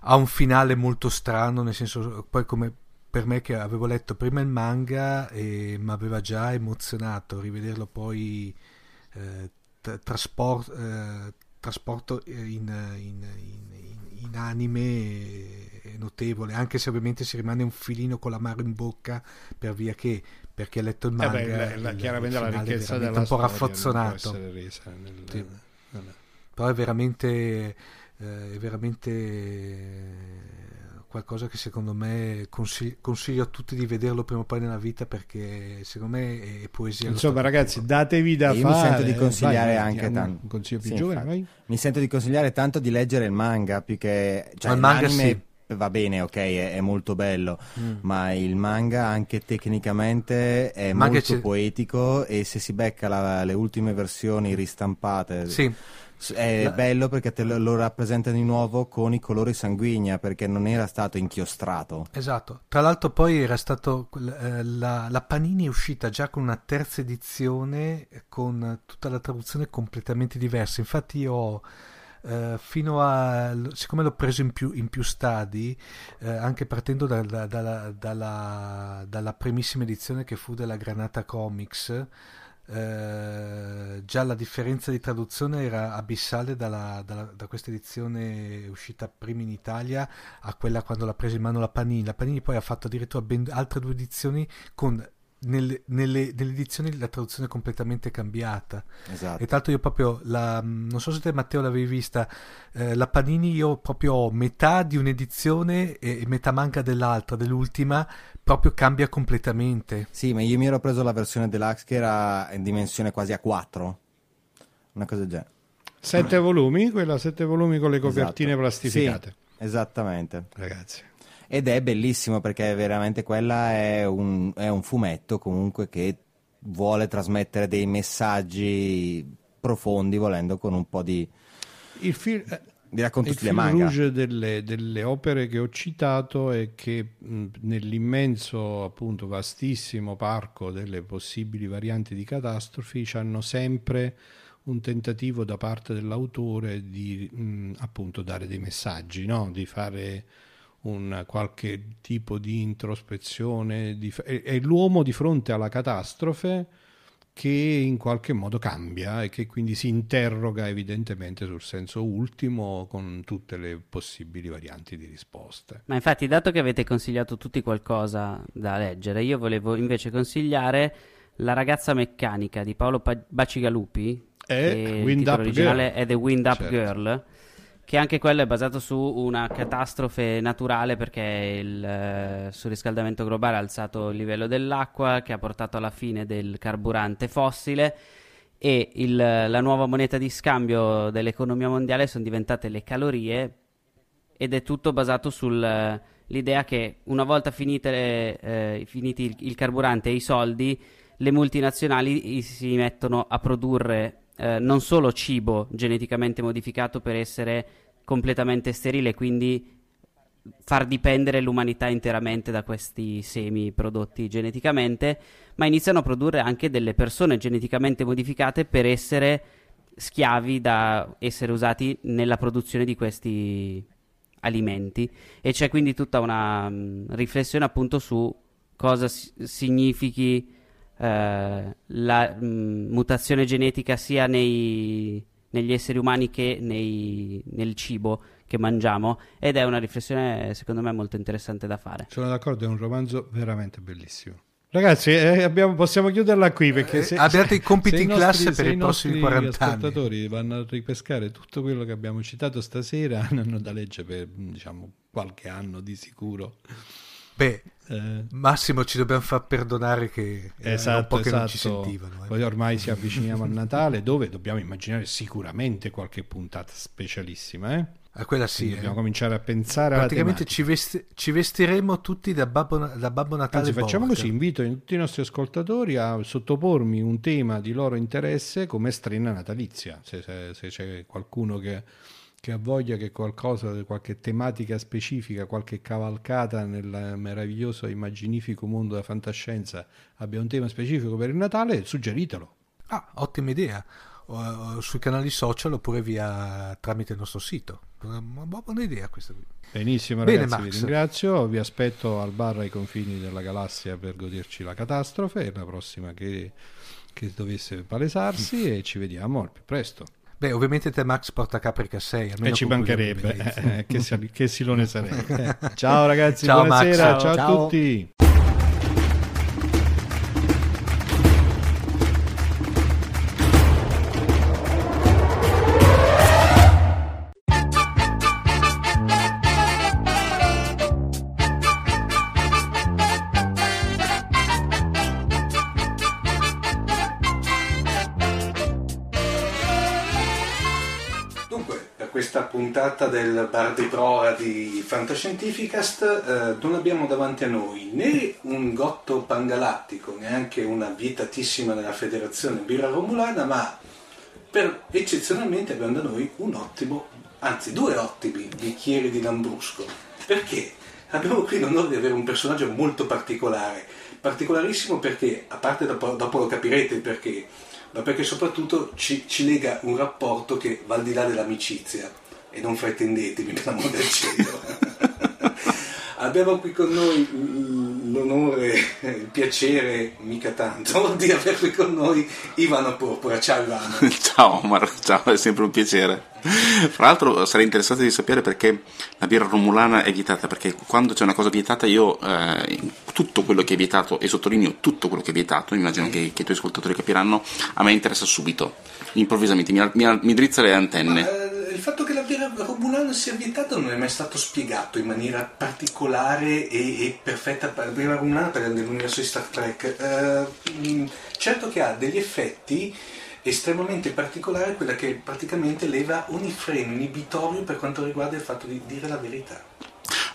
ha un finale molto strano, nel senso poi come per me che avevo letto prima il manga e mi aveva già emozionato rivederlo poi eh, traspor- eh, trasporto in, in, in, in, anime notevole, anche se ovviamente si rimane un filino con l'amaro in bocca per via che per chi ha letto il manga. Eh beh, la, la, chiaramente la ricchezza della un po' raffazzonato. Nel, sì. Però è veramente, eh, è veramente qualcosa che secondo me consiglio, consiglio, a tutti di vederlo prima o poi nella vita perché secondo me è poesia. Insomma, ragazzi, datevi da fare. Mi sento di consigliare vai, anche tanto. Un consiglio più sì, giovane, Mi sento di consigliare tanto di leggere il manga più che cioè, il manga sì. Va bene, ok, è, è molto bello, mm. ma il manga anche tecnicamente è manga molto c'è... poetico e se si becca la, le ultime versioni ristampate sì è la... bello perché te lo, lo rappresenta di nuovo con i colori sanguigna perché non era stato inchiostrato. Esatto. Tra l'altro poi era stato eh, la, la, Panini è uscita già con una terza edizione con tutta la traduzione completamente diversa. Infatti io Uh, fino a siccome l'ho preso in più, in più stadi uh, anche partendo da, da, da, dalla, dalla primissima edizione che fu della Granata Comics eh, già la differenza di traduzione era abissale dalla, dalla, da questa edizione uscita prima in Italia a quella quando l'ha presa in mano la Panini. La Panini poi ha fatto addirittura ben altre due edizioni con nelle, nelle, nelle, edizioni la traduzione è completamente cambiata. Esatto. E tra l'altro io proprio, la, non so se te Matteo l'avevi vista, eh, la Panini io proprio ho metà di un'edizione e, e metà manca dell'altra, dell'ultima, proprio cambia completamente. Sì, ma io mi ero preso la versione deluxe che era in dimensione quasi a 4, una cosa del genere. Sette volumi, quella sette volumi con le copertine esatto. plastificate. Sì, esattamente. Ragazzi ed è bellissimo perché veramente quella è un, è un fumetto comunque che vuole trasmettere dei messaggi profondi volendo con un po' di il film di racconto il film rouge delle, delle, opere che ho citato è che mh, nell'immenso appunto vastissimo parco delle possibili varianti di catastrofi hanno sempre un tentativo da parte dell'autore di mh, appunto dare dei messaggi no? di fare un qualche tipo di introspezione, di, è, è l'uomo di fronte alla catastrofe che in qualche modo cambia e che quindi si interroga evidentemente sul senso ultimo con tutte le possibili varianti di risposte. Ma infatti, dato che avete consigliato tutti qualcosa da leggere, io volevo invece consigliare La ragazza meccanica di Paolo Bacigalupi, e titolo originale Girl. è The Wind Up certo. Girl che anche quello è basato su una catastrofe naturale perché il eh, surriscaldamento globale ha alzato il livello dell'acqua che ha portato alla fine del carburante fossile e il, la nuova moneta di scambio dell'economia mondiale sono diventate le calorie ed è tutto basato sull'idea che una volta finite, eh, finiti il, il, carburante e i soldi le multinazionali si mettono a produrre eh, non solo cibo geneticamente modificato per essere completamente sterile, quindi far dipendere l'umanità interamente da questi semi prodotti geneticamente, ma iniziano a produrre anche delle persone geneticamente modificate per essere schiavi da essere usati nella produzione di questi alimenti. E c'è quindi tutta una um, riflessione appunto su cosa s- significhi eh, la mh, mutazione genetica sia nei, negli esseri umani che nei, nel cibo che mangiamo ed è una riflessione secondo me molto interessante da fare. Sono d'accordo, è un romanzo veramente bellissimo. Ragazzi, eh, abbiamo, possiamo chiuderla qui perché se, eh, abbiate i compiti in classe per i, prossimi 40 anni. I ascoltatori vanno a ripescare tutto quello che abbiamo citato stasera, hanno da leggere per diciamo, qualche anno di sicuro. Beh, eh. Massimo ci dobbiamo far perdonare che esatto, un po' che esatto. non ci sentivano. Eh. Poi ormai ci avviciniamo a Natale dove dobbiamo immaginare sicuramente qualche puntata specialissima. Eh? A quella sì. Quindi dobbiamo eh. cominciare a pensare Praticamente ci, vesti- ci, vestiremo tutti da Babbo, da Babbo Natale. Anzi, facciamo così: invito tutti i nostri ascoltatori a sottopormi un tema di loro interesse come strena natalizia. Se, se, se c'è qualcuno che che ha voglia che qualcosa, qualche tematica specifica, qualche cavalcata nel meraviglioso e immaginifico mondo della fantascienza abbia un tema specifico per il Natale, suggeritelo. Ah, ottima idea. Uh, sui canali social oppure via tramite il nostro sito. Una buona idea questa qui. Benissimo Bene, ragazzi, Max. vi ringrazio, vi aspetto al bar ai confini della galassia per goderci la catastrofe, la prossima che, che dovesse palesarsi e ci vediamo al più presto. Beh, ovviamente te Max porta Caprica 6. E ci mancherebbe, eh, che, che silone sarebbe. ciao ragazzi, ciao, buonasera, Max. ciao, ciao a tutti. Puntata del bar di prova di Fantascientificast eh, non abbiamo davanti a noi né un gotto pangalattico, neanche una vietatissima della federazione birra romulana, ma per, eccezionalmente abbiamo da noi un ottimo, anzi due ottimi bicchieri di Lambrusco. Perché? Abbiamo qui l'onore di avere un personaggio molto particolare, particolarissimo perché, a parte dopo, dopo lo capirete perché, ma perché soprattutto ci, ci lega un rapporto che va al di là dell'amicizia e non fraintendetemi per l'amore del cielo. Abbiamo qui con noi l'onore, il piacere, mica tanto, di avere qui con noi Ivano Porpora. Ciao Ivano. Ciao Omar, ciao, è sempre un piacere. Fra l'altro sarei interessato di sapere perché la birra romulana è vietata, perché quando c'è una cosa vietata io eh, tutto quello che è vietato, e sottolineo tutto quello che è vietato, immagino che, che i tuoi ascoltatori capiranno, a me interessa subito, improvvisamente, mi, mi, mi drizza le antenne. Ma, eh, il fatto che la birra romulana sia vietata non è mai stato spiegato in maniera particolare e, e perfetta per la birra romulana per nell'universo di Star Trek. Eh, certo che ha degli effetti estremamente particolari, quella che praticamente leva ogni freno inibitorio per quanto riguarda il fatto di dire la verità.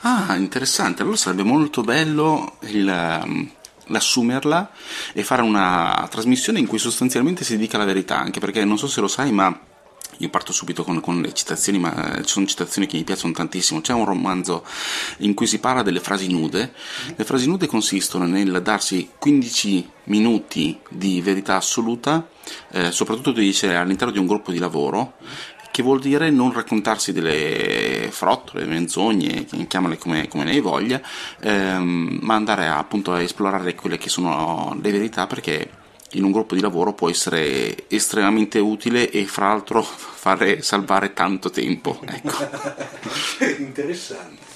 Ah, interessante, allora sarebbe molto bello il um, l'assumerla e fare una trasmissione in cui sostanzialmente si dica la verità, anche perché non so se lo sai, ma io parto subito con, con, le citazioni, ma ci sono citazioni che mi piacciono tantissimo. C'è un romanzo in cui si parla delle frasi nude. Le frasi nude consistono nel darsi 15 minuti di verità assoluta, eh, soprattutto dice all'interno di un gruppo di lavoro, che vuol dire non raccontarsi delle frottole, menzogne, chiamale come, come ne hai voglia, ehm, ma andare appunto a esplorare quelle che sono le verità perché in un gruppo di lavoro può essere estremamente utile e fra l'altro fare salvare tanto tempo. Ecco. Interessante.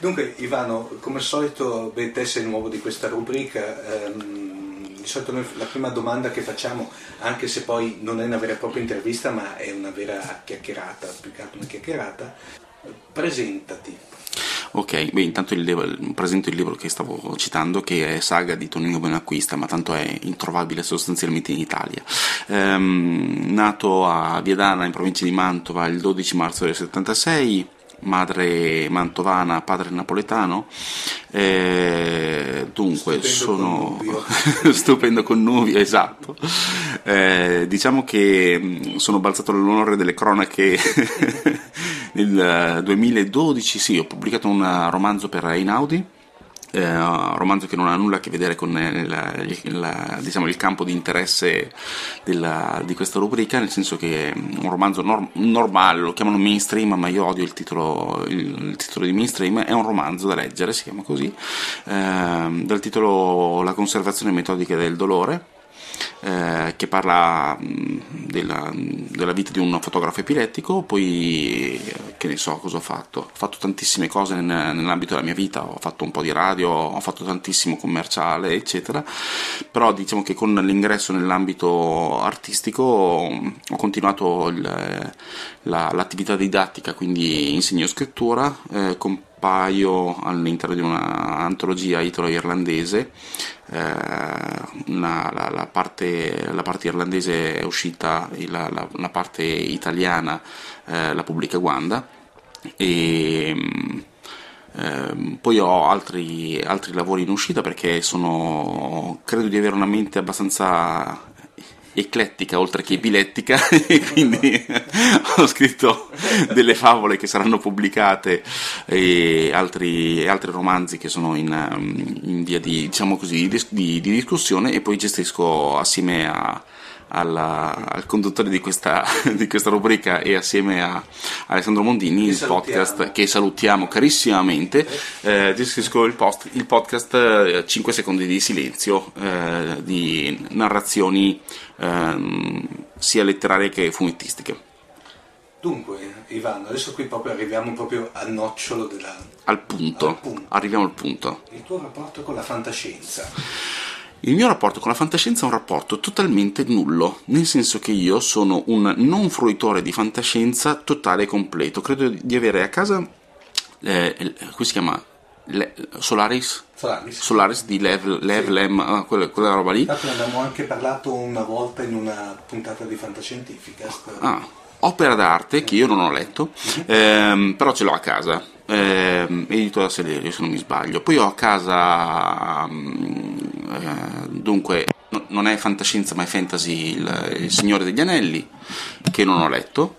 Dunque Ivano, come al solito, beh, te sei nuovo di questa rubrica, ehm, di solito noi, la prima domanda che facciamo, anche se poi non è una vera e propria intervista, ma è una vera chiacchierata, più che altro una chiacchierata, presentati. Ok, beh, intanto il, presento il libro che stavo citando, che è Saga di Tonino Benacquista, ma tanto è introvabile sostanzialmente in Italia. Ehm, nato a Viadana, in provincia di Mantova, il 12 marzo del 76, madre mantovana, padre napoletano. Eh, dunque, stupendo sono connubio. stupendo connubio, esatto. Eh, diciamo che sono balzato all'onore delle cronache nel 2012, sì, ho pubblicato un romanzo per Einaudi eh, romanzo che non ha nulla a che vedere con il, il, diciamo, il campo di interesse della, di questa rubrica, nel senso che è un romanzo norm, normale, lo chiamano mainstream, ma io odio il titolo, il, il titolo di mainstream, è un romanzo da leggere, si chiama così, eh, dal titolo La conservazione metodica del dolore eh, che parla mh, della, della, vita di un fotografo epilettico, poi che ne so cosa ho fatto. Ho fatto tantissime cose nel, nell'ambito della mia vita, ho fatto un po' di radio, ho fatto tantissimo commerciale, eccetera, però diciamo che con l'ingresso nell'ambito artistico ho continuato il, la, l'attività didattica, quindi insegno scrittura, eh, con paio all'interno di un'antologia italo-irlandese. Eh, la, la, la, parte, la, parte, irlandese è uscita, la, la parte italiana eh, la pubblica Wanda. E, eh, poi ho altri, altri lavori in uscita perché sono, credo di avere una mente abbastanza eclettica oltre che epilettica e quindi ho scritto delle favole che saranno pubblicate e altri, altri romanzi che sono in, in via di, diciamo così, di, di discussione e poi gestisco assieme a alla, al conduttore di questa, di questa, rubrica e assieme a Alessandro Mondini il podcast che salutiamo carissimamente eh, gestisco il, post, il podcast eh, 5 secondi di silenzio eh, di narrazioni ehm, sia letterarie che fumettistiche Dunque, Ivano, adesso qui proprio arriviamo proprio al nocciolo della... Al punto. Al punto. Arriviamo al punto. Il tuo rapporto con la fantascienza. Il mio rapporto con la fantascienza è un rapporto totalmente nullo, nel senso che io sono un non fruitore di fantascienza totale e completo. Credo di avere a casa, eh, come si chiama? Le, Solaris? Solaris. Solaris di Lev, Lev sì. Lem, ah, quella, quella, roba lì. Infatti ne abbiamo anche parlato una volta in una puntata di Fantascientifica. Ah opera d'arte che io non ho letto, ehm, però ce l'ho a casa. Ehm, edito da Selerio se non mi sbaglio. Poi ho a casa, mm, eh, dunque, no, non è fantascienza ma è fantasy, il, il, Signore degli Anelli, che non ho letto.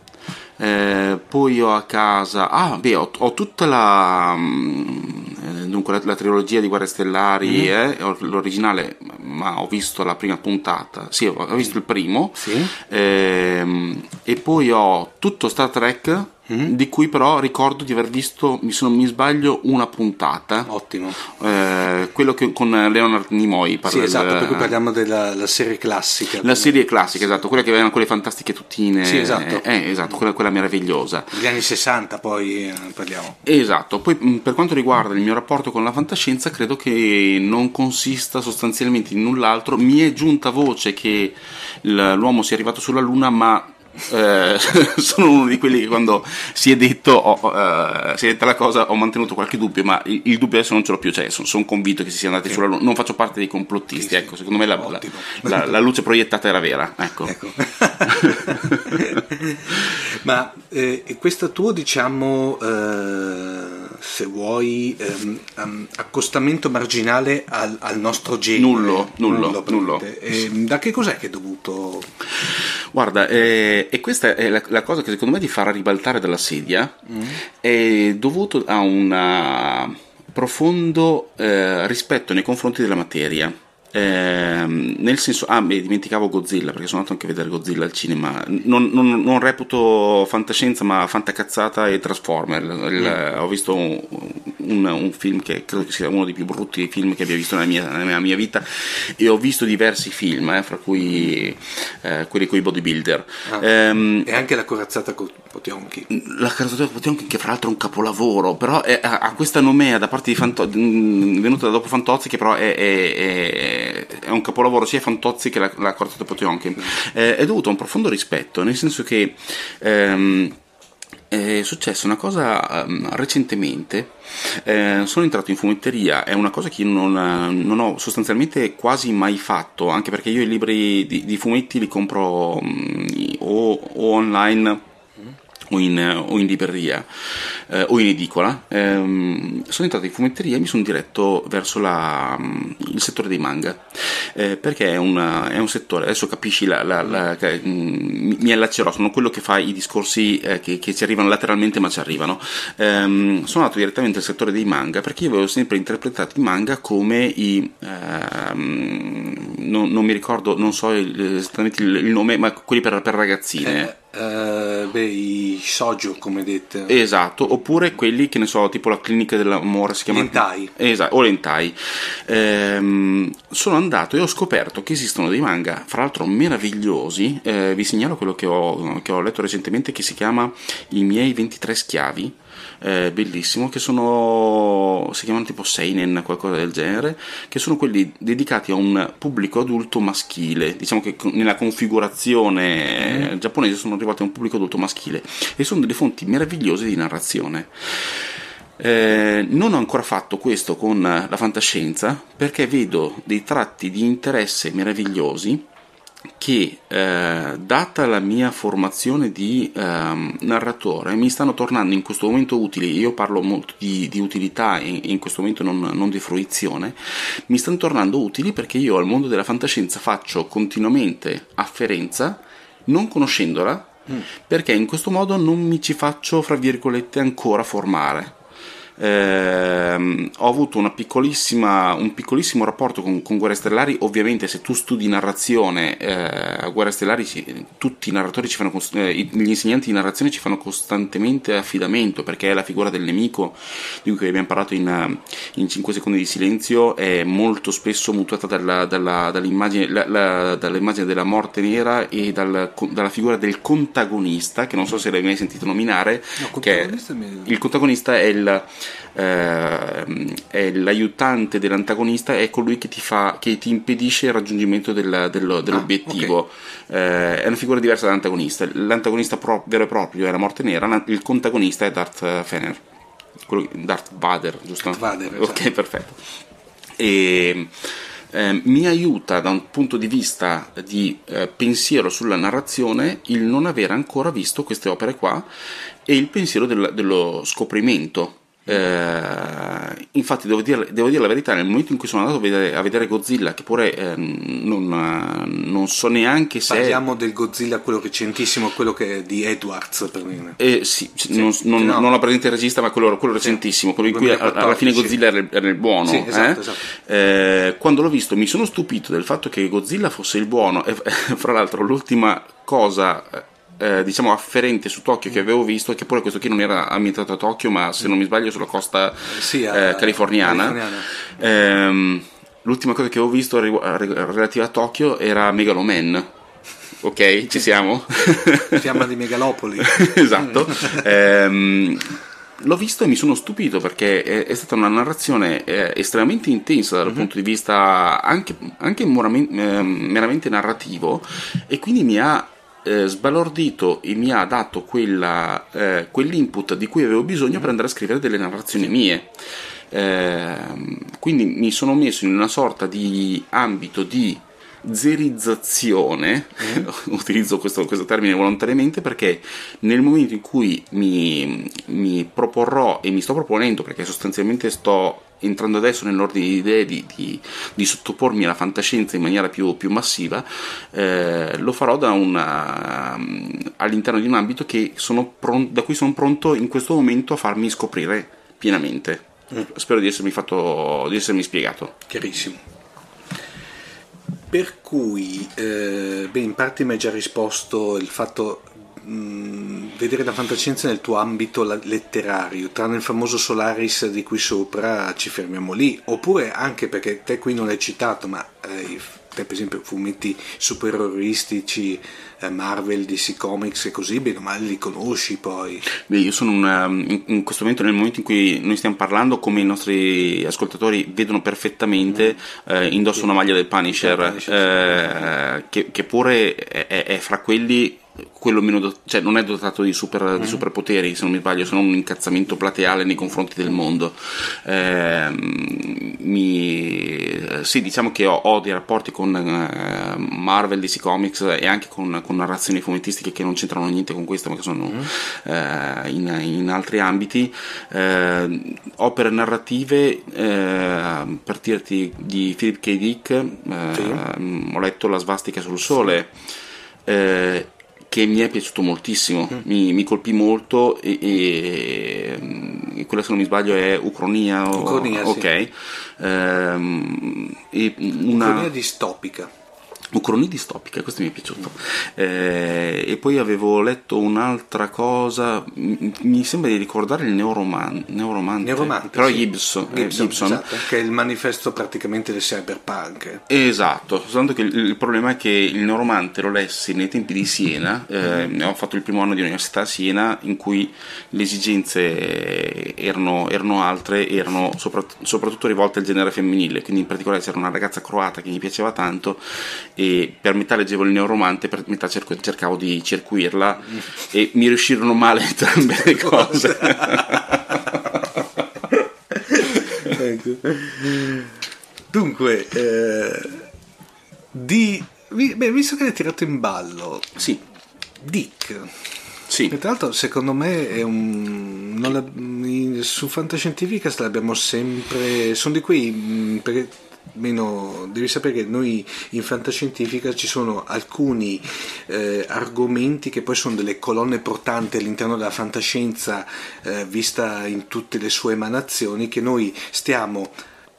Eh, poi ho a casa, ah, beh, ho, ho tutta la. Mm, eh, dunque, la, la, trilogia di Guerre Stellari, mm-hmm. eh, l'originale, ma ho visto la prima puntata, sì, ho visto il primo, sì. ehm, e poi ho tutto Star Trek Mm-hmm. di cui però ricordo di aver visto, se non mi sbaglio, una puntata. Ottimo. Eh, quello che, con Leonard Nimoy. Parla sì, esatto, del, per cui parliamo della serie classica. La serie classica, esatto, quella che avevano quelle fantastiche tuttine. Sì, esatto. Eh, esatto, quella, quella meravigliosa. Gli anni 60 poi eh, parliamo. Esatto, poi mm, per quanto riguarda il mio rapporto con la fantascienza, credo che non consista sostanzialmente in null'altro. Mi è giunta voce che l'uomo sia arrivato sulla Luna, ma eh, sono uno di quelli che quando si è detto ho, uh, si è detta la cosa ho mantenuto qualche dubbio ma il, il dubbio adesso non ce l'ho più cioè sono, sono convinto che si sia andati sì. sulla luna non faccio parte dei complottisti sì, ecco secondo me la, la, la, la, luce proiettata era vera ecco, ecco. ma eh, questo tuo diciamo eh, se vuoi, ehm, um, accostamento marginale al, al, nostro genere. Nullo, nullo, nullo. nullo. E, da che cos'è che è dovuto? Guarda, eh, e questa è la, la, cosa che secondo me ti farà ribaltare dalla sedia, mm. è dovuto a un profondo eh, rispetto nei confronti della materia. Eh, nel senso, ah, beh, dimenticavo Godzilla perché sono andato anche a vedere Godzilla al cinema. Non, non, non reputo fantascienza, ma fantacazzata e Transformer. Il, mm. Ho visto un, un, un, film che credo che sia uno dei più brutti film che abbia visto nella mia, nella mia vita. E ho visto diversi film, eh, fra cui eh, quelli con i bodybuilder. Ah, ehm, e anche la corazzata con Potionchi. La corazzata con Potionchi, che fra l'altro è un capolavoro, però è, ha, questa nomea da parte di Fantozzi, venuta da dopo Fantozzi, che però è, è, è un capolavoro sia Fantozzi che la, la Corte Potionkin, eh, è dovuto a un profondo rispetto, nel senso che ehm, è successa una cosa um, recentemente. Eh, sono entrato in fumetteria, è una cosa che non, non, ho sostanzialmente quasi mai fatto, anche perché io i libri di, di fumetti li compro um, o, o online o in, o in libreria eh, o in edicola, ehm, sono entrato in fumetteria e mi sono diretto verso la, il settore dei manga, eh, perché è, una, è, un settore, adesso capisci, la, la, la, mm, mi allaccerò, sono quello che fa i discorsi eh, che, che, ci arrivano lateralmente ma ci arrivano. Ehm, sono andato direttamente al settore dei manga perché io avevo sempre interpretato i manga come i... Ehm, non, non, mi ricordo, non so esattamente il, il nome, ma quelli per, per ragazzine. Eh, Uh, beh, i sojo come dette. Esatto, oppure quelli che ne so, tipo la clinica dell'amore si chiama. Lentai. Esatto, o lentai. Ehm, sono andato e ho scoperto che esistono dei manga, fra l'altro meravigliosi. Eh, vi segnalo quello che ho, che ho letto recentemente che si chiama I miei 23 schiavi eh, bellissimo che sono si chiamano tipo seinen qualcosa del genere che sono quelli dedicati a un pubblico adulto maschile diciamo che nella configurazione mm. giapponese sono arrivati a un pubblico adulto maschile e sono delle fonti meravigliose di narrazione eh, non ho ancora fatto questo con la fantascienza perché vedo dei tratti di interesse meravigliosi che eh, data la mia formazione di eh, narratore mi stanno tornando in questo momento utili, io parlo molto di, di utilità e in questo momento non, non, di fruizione, mi stanno tornando utili perché io al mondo della fantascienza faccio continuamente afferenza non conoscendola mm. perché in questo modo non mi ci faccio fra virgolette ancora formare ehm, ho avuto un piccolissimo rapporto con, con, Guerre Stellari. Ovviamente, se tu studi narrazione, eh, Guerre Stellari, ci, tutti i narratori ci fanno, eh, gli insegnanti di narrazione ci fanno costantemente affidamento perché è la figura del nemico di cui abbiamo parlato in, in 5 secondi di silenzio. È molto spesso mutuata dalla, dalla, dall'immagine, la, la, dall'immagine, della morte nera e dal, dalla figura del contagonista, che non so se l'hai mai sentito nominare. No, che mi... Il contagonista è il eh, è l'aiutante dell'antagonista, è colui che ti, fa, che ti impedisce il raggiungimento del, del, dell'obiettivo. Ah, okay. eh, è una figura diversa dall'antagonista. L'antagonista pro, vero e proprio è la morte nera, il contagonista è Darth Fener. Quello, Darth Vader, giusto? Darth Vader, esatto. Ok, perfetto. E, eh, mi aiuta da un punto di vista di eh, pensiero sulla narrazione il non aver ancora visto queste opere qua e il pensiero del, dello scoprimento eh, infatti, devo dire, devo dire, la verità: nel momento in cui sono andato a vedere, a vedere Godzilla, che pure eh, non, non, so neanche se. Parliamo del Godzilla, quello recentissimo, quello che è di Edwards. Per me. Eh, sì, sì, non, non, no. non ho presente il regista, ma quello, quello recentissimo, quello in cui alla fine Godzilla era il, era il buono. Sì, esatto, eh? esatto. Eh, quando l'ho visto, mi sono stupito del fatto che Godzilla fosse il buono. E fra l'altro, l'ultima cosa eh, diciamo afferente su Tokyo che avevo visto che pure questo qui non era ambientato a Tokyo ma se non mi sbaglio sulla costa sì, eh, californiana, californiana. Eh, l'ultima cosa che avevo visto relativa a Tokyo era Megaloman. Ok ci siamo? Fiamma di megalopoli. Esatto. Ehm, l'ho visto e mi sono stupito perché è, è stata una narrazione eh, estremamente intensa dal mm-hmm. punto di vista anche, anche moramente, eh, meramente narrativo e quindi mi ha eh, sbalordito e mi ha dato quella, eh, quell'input di cui avevo bisogno per andare a scrivere delle narrazioni mie. Eh, quindi mi sono messo in una sorta di ambito di zerizzazione, mm. utilizzo questo, questo, termine volontariamente perché nel momento in cui mi, mi proporrò e mi sto proponendo, perché sostanzialmente sto entrando adesso nell'ordine di idee di, di, di, sottopormi alla fantascienza in maniera più, più massiva, eh, lo farò una, all'interno di un ambito pronto, da cui sono pronto in questo momento a farmi scoprire pienamente. Mm. Spero di essermi, fatto, di essermi spiegato. Chiarissimo. Per cui, eh, beh, in parte mi hai già risposto il fatto mh, vedere la fantascienza nel tuo ambito letterario, tranne il famoso Solaris di qui sopra ci fermiamo lì, oppure anche perché te qui non l'hai citato, ma eh, te per esempio fumetti supereroristici eh, Marvel, DC Comics e così, bene o male li conosci poi? Beh, io sono una, in, questo momento, nel momento in cui noi stiamo parlando, come i nostri ascoltatori vedono perfettamente, mm. eh, indosso una maglia del Punisher, Punisher eh, che, che, pure è, è fra quelli quello meno do- cioè non è dotato di, super, di, mm. superpoteri se non mi sbaglio sono un incazzamento plateale nei confronti del mondo eh, mi, sì diciamo che ho, ho dei rapporti con eh, Marvel, DC Comics e anche con, con, narrazioni fumettistiche che non c'entrano niente con questo ma che sono mm. eh, in, in, altri ambiti eh, opere narrative eh, per dirti di Philip K. Dick sì. Eh, ho letto La svastica sul sole eh, che mi è piaciuto moltissimo, mm. mi, mi, colpì molto e, e, e, quella se non mi sbaglio è Ucronia, Ucronia ok, sì. ehm, una... Ucronia distopica Ucronia distopica, questo mi è piaciuto. Eh, e poi avevo letto un'altra cosa, mi sembra di ricordare il Neuroman, Neuromante, Neuromante però sì. Gibson, Gibson, eh, Gibson. Esatto, che è il manifesto praticamente del cyberpunk. Esatto, soltanto che il, il, problema è che il Neuromante lo lessi nei tempi di Siena, eh, mm. ho fatto il primo anno di università a Siena in cui le esigenze erano, erano altre, erano soprattutto, soprattutto rivolte al genere femminile, quindi in particolare c'era una ragazza croata che mi piaceva tanto e per metà leggevo il neuromante, per metà cerco, cercavo di circuirla e mi riuscirono male entrambe le cose. ecco. Dunque, eh, di, beh, visto che l'hai tirato in ballo, sì. Dick. Sì. tra l'altro, secondo me è un. La, su Fantascientificast l'abbiamo sempre. Sono di quei. Perché meno devi sapere che noi in fantascientifica ci sono alcuni eh, argomenti che poi sono delle colonne portanti all'interno della fantascienza eh, vista in tutte le sue emanazioni che noi stiamo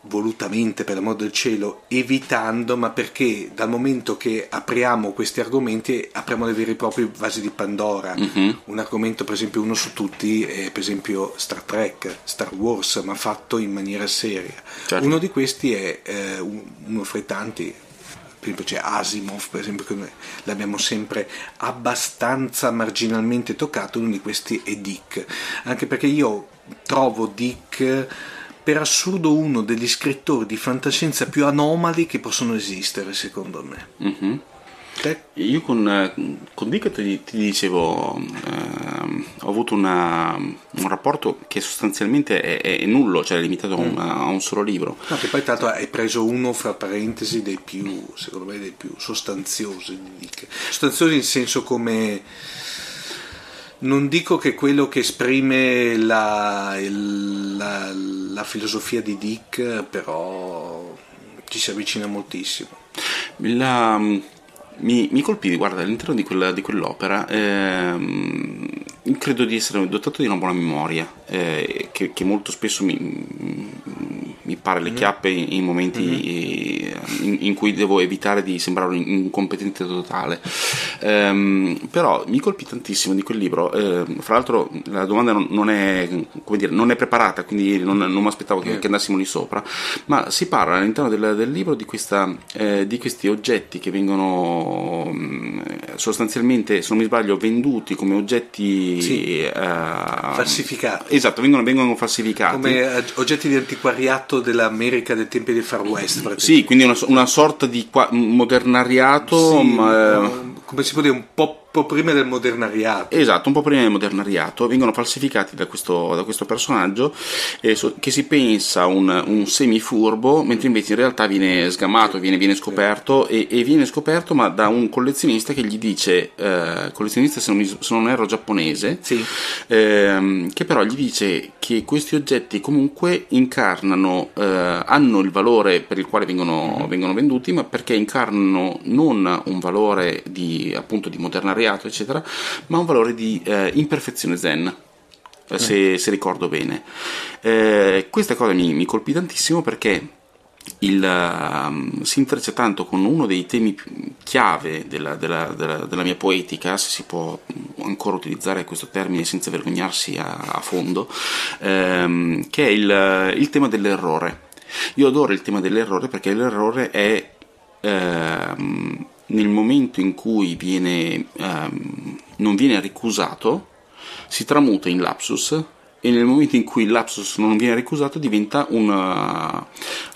volutamente per l'amor del cielo evitando ma perché dal momento che apriamo questi argomenti apriamo dei veri e propri vasi di Pandora uh-huh. un argomento per esempio uno su tutti è per esempio Star Trek Star Wars ma fatto in maniera seria certo. uno di questi è eh, uno fra i tanti per esempio c'è Asimov per esempio che l'abbiamo sempre abbastanza marginalmente toccato uno di questi è Dick anche perché io trovo Dick per assurdo uno degli scrittori di fantascienza più anomali che possono esistere, secondo me. Mm-hmm. Io con, con Dick ti, ti dicevo, eh, ho avuto una, un rapporto che sostanzialmente è, è nullo, cioè è limitato mm. a, a, un solo libro. No, che poi tanto hai preso uno fra parentesi dei più, secondo me, dei più sostanziosi di Dick. Sostanziosi in senso come non dico che quello che esprime la, la, la filosofia di Dick, però ci si avvicina moltissimo. La, mi, mi colpì, guarda, all'interno di, quella, di quell'opera ehm, credo di essere dotato di una buona memoria, eh, che, che, molto spesso mi, mi pare le mm-hmm. chiappe in, in momenti mm-hmm. in, in, cui devo evitare di sembrare un incompetente totale. Um, però mi colpì tantissimo di quel libro. Uh, fra l'altro, la domanda non, non, è, dire, non è, preparata, quindi non, non mi aspettavo che, che, andassimo lì sopra. Ma si parla all'interno del, del libro di, questa, eh, di, questi oggetti che vengono um, sostanzialmente, se non mi sbaglio, venduti come oggetti sì. uh, falsificati. Esatto, vengono, vengono falsificati come oggetti di antiquariato dell'America del tempi del Far West. Sì, quindi una, una sorta di qua, modernariato. Sì, ma, eh, come si può dire, un po' po' prima del modernariato. Esatto, un po' prima del modernariato, vengono falsificati da questo, da questo personaggio eh, che si pensa un, un semifurbo, mentre invece in realtà viene sgamato, viene, viene scoperto e, e, viene scoperto ma da un collezionista che gli dice, eh, collezionista se non, se non erro giapponese, sì. eh, che però gli dice che questi oggetti comunque incarnano, eh, hanno il valore per il quale vengono, mm-hmm. vengono venduti, ma perché incarnano non un valore di, appunto, di modernariato, invariato, eccetera, ma un valore di eh, imperfezione zen. Eh, se, se, ricordo bene, eh, questa cosa mi, mi, colpì tantissimo perché il, uh, si intreccia tanto con uno dei temi chiave della, della, della, della, mia poetica, se si può ancora utilizzare questo termine senza vergognarsi a, a fondo, ehm, che è il, il, tema dell'errore. Io adoro il tema dell'errore perché l'errore è ehm, nel momento in cui viene, um, non viene ricusato, si tramuta in lapsus e nel momento in cui il lapsus non viene ricusato diventa una,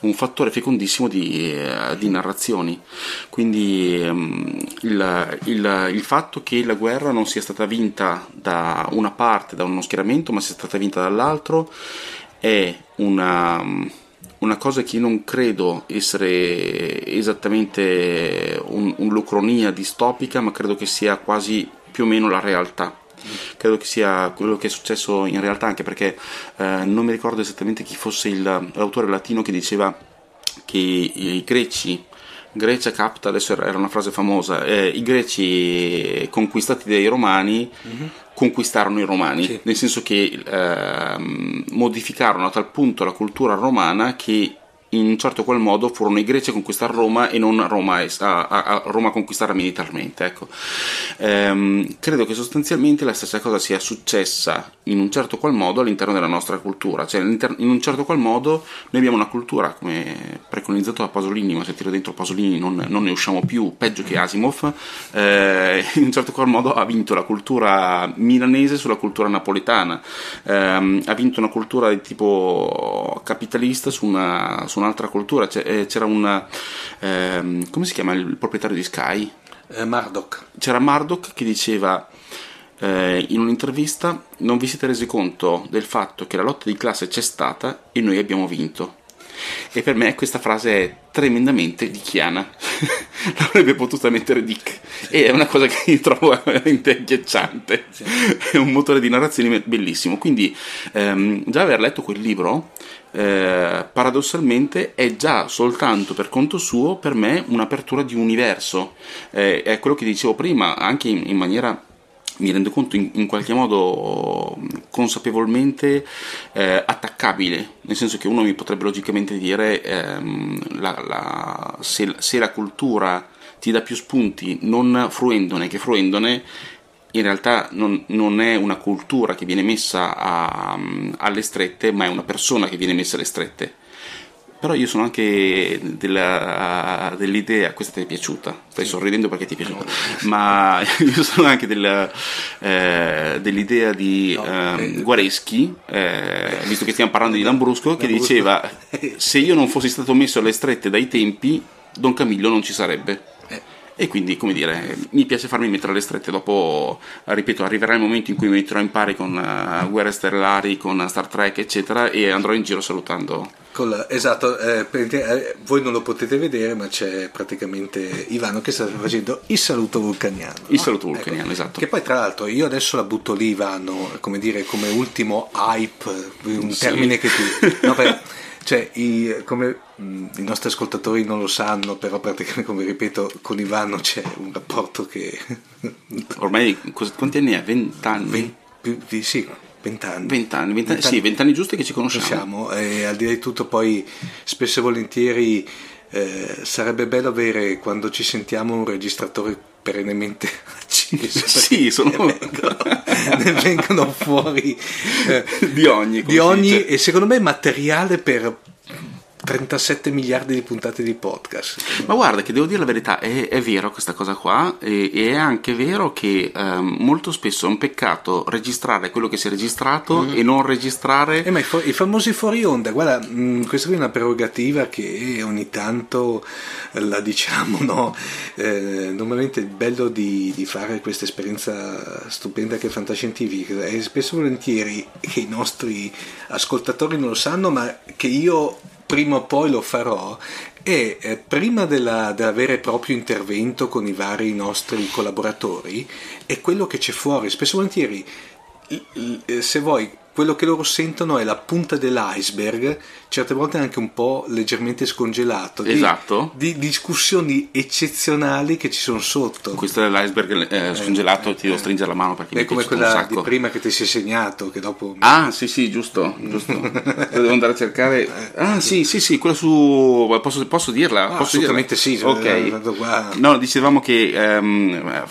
un fattore fecondissimo di, uh, di narrazioni. Quindi um, il, il, il, fatto che la guerra non sia stata vinta da una parte, da uno schieramento, ma sia stata vinta dall'altro, è una... Um, una cosa che non credo essere esattamente un, un'ucronia distopica, ma credo che sia quasi più o meno la realtà. Credo che sia quello che è successo in realtà, anche perché eh, non mi ricordo esattamente chi fosse il, l'autore latino che diceva che i greci Grecia capta, adesso era una frase famosa, eh, i greci conquistati dai romani mm-hmm. Conquistarono i romani, sì. nel senso che eh, modificarono a tal punto la cultura romana che in un certo qual modo furono i greci a conquistare Roma e non Roma a, a, a Roma conquistarla militarmente. Ecco. Ehm, credo che sostanzialmente la stessa cosa sia successa in un certo qual modo all'interno della nostra cultura, cioè in un certo qual modo noi abbiamo una cultura come preconizzato da Pasolini, ma se tiro dentro Pasolini non, non ne usciamo più, peggio che Asimov, eh, in un certo qual modo ha vinto la cultura milanese sulla cultura napoletana, ehm, ha vinto una cultura di tipo capitalista su una, su un'altra cultura. Eh, c'era un. Ehm, come si chiama il proprietario di Sky? Eh, Murdoch. C'era Murdoch che diceva. Eh, in un'intervista non vi siete resi conto del fatto che la lotta di classe c'è stata e noi abbiamo vinto E per me questa frase è tremendamente dicchiana. L'avrebbe potuta mettere Dick. E è una cosa che io trovo veramente agghiacciante. Sì. È un motore di narrazione bellissimo. Quindi ehm, già aver letto quel libro eh, paradossalmente è già soltanto per conto suo per me un'apertura di universo. Eh, è quello che dicevo prima, anche in, in maniera mi rendo conto in, in qualche modo consapevolmente eh, attaccabile, nel senso che uno mi potrebbe logicamente dire ehm, la, la, se, se, la cultura ti dà più spunti non fruendone che fruendone, in realtà non, non, è una cultura che viene messa a, alle strette, ma è una persona che viene messa alle strette. Però io sono anche della, dell'idea, questa ti è piaciuta, stai sorridendo perché ti è piaciuta, ma io sono anche della, eh, dell'idea di eh, Guareschi, eh, visto che stiamo parlando di Lambrusco, che diceva se io non fossi stato messo alle strette dai tempi, Don Camillo non ci sarebbe. E quindi, come dire, mi piace farmi mettere alle strette. Dopo, ripeto, arriverà il momento in cui mi metterò in pari con uh, Guerre Stellari, con Star Trek, eccetera, e andrò in giro salutando. Col, esatto, eh, eh, voi non lo potete vedere, ma c'è praticamente Ivano che sta facendo il saluto vulcaniano. Il no? saluto vulcaniano, ecco. esatto. Che poi, tra l'altro, io adesso la butto lì, Ivano, come dire, come ultimo hype, un sì. termine che tu. No, per, cioè, i, come mh, mm, i nostri ascoltatori non lo sanno, però praticamente, come ripeto, con Ivano c'è un rapporto che... Ormai, quanti anni ha? Vent'anni? Ven, sì, vent'anni. Vent'anni, vent'anni, sì, vent'anni giusti che ci conosciamo. conosciamo e al di là di tutto poi spesso e volentieri eh, sarebbe bello avere quando ci sentiamo un registratore perennemente acceso. sì, sono... vengono, ne vengono fuori eh, di ogni, di ogni e secondo me materiale per 37 miliardi di puntate di podcast. Ma guarda, che devo dire la verità, è, è vero questa cosa qua, e, e è anche vero che um, molto spesso è un peccato registrare quello che si è registrato mm. e non registrare. Eh, ma i, fo- i, famosi fuori onda, guarda, mh, mm, questa qui è una prerogativa che ogni tanto la diciamo, no? Eh, normalmente il bello di, di fare questa esperienza stupenda che è fantascientifica è spesso e volentieri che i nostri ascoltatori non lo sanno, ma che io prima o poi lo farò e eh, prima della, del vero e proprio intervento con i vari nostri collaboratori è quello che c'è fuori. Spesso volentieri se vuoi quello che loro sentono è la punta dell'iceberg, certe volte anche un po' leggermente scongelato. Di, esatto. Di discussioni eccezionali che ci sono sotto. Questo è l'iceberg eh, scongelato, eh, ti devo eh. stringere la mano perché è come quella di prima che ti si è segnato. Che dopo... Ah, sì, sì, giusto. giusto. devo andare a cercare. Eh, ah, sì, sì, sì, quella su. Posso, posso dirla? Ah, posso assolutamente dirla? sì. Ok. No, dicevamo che um,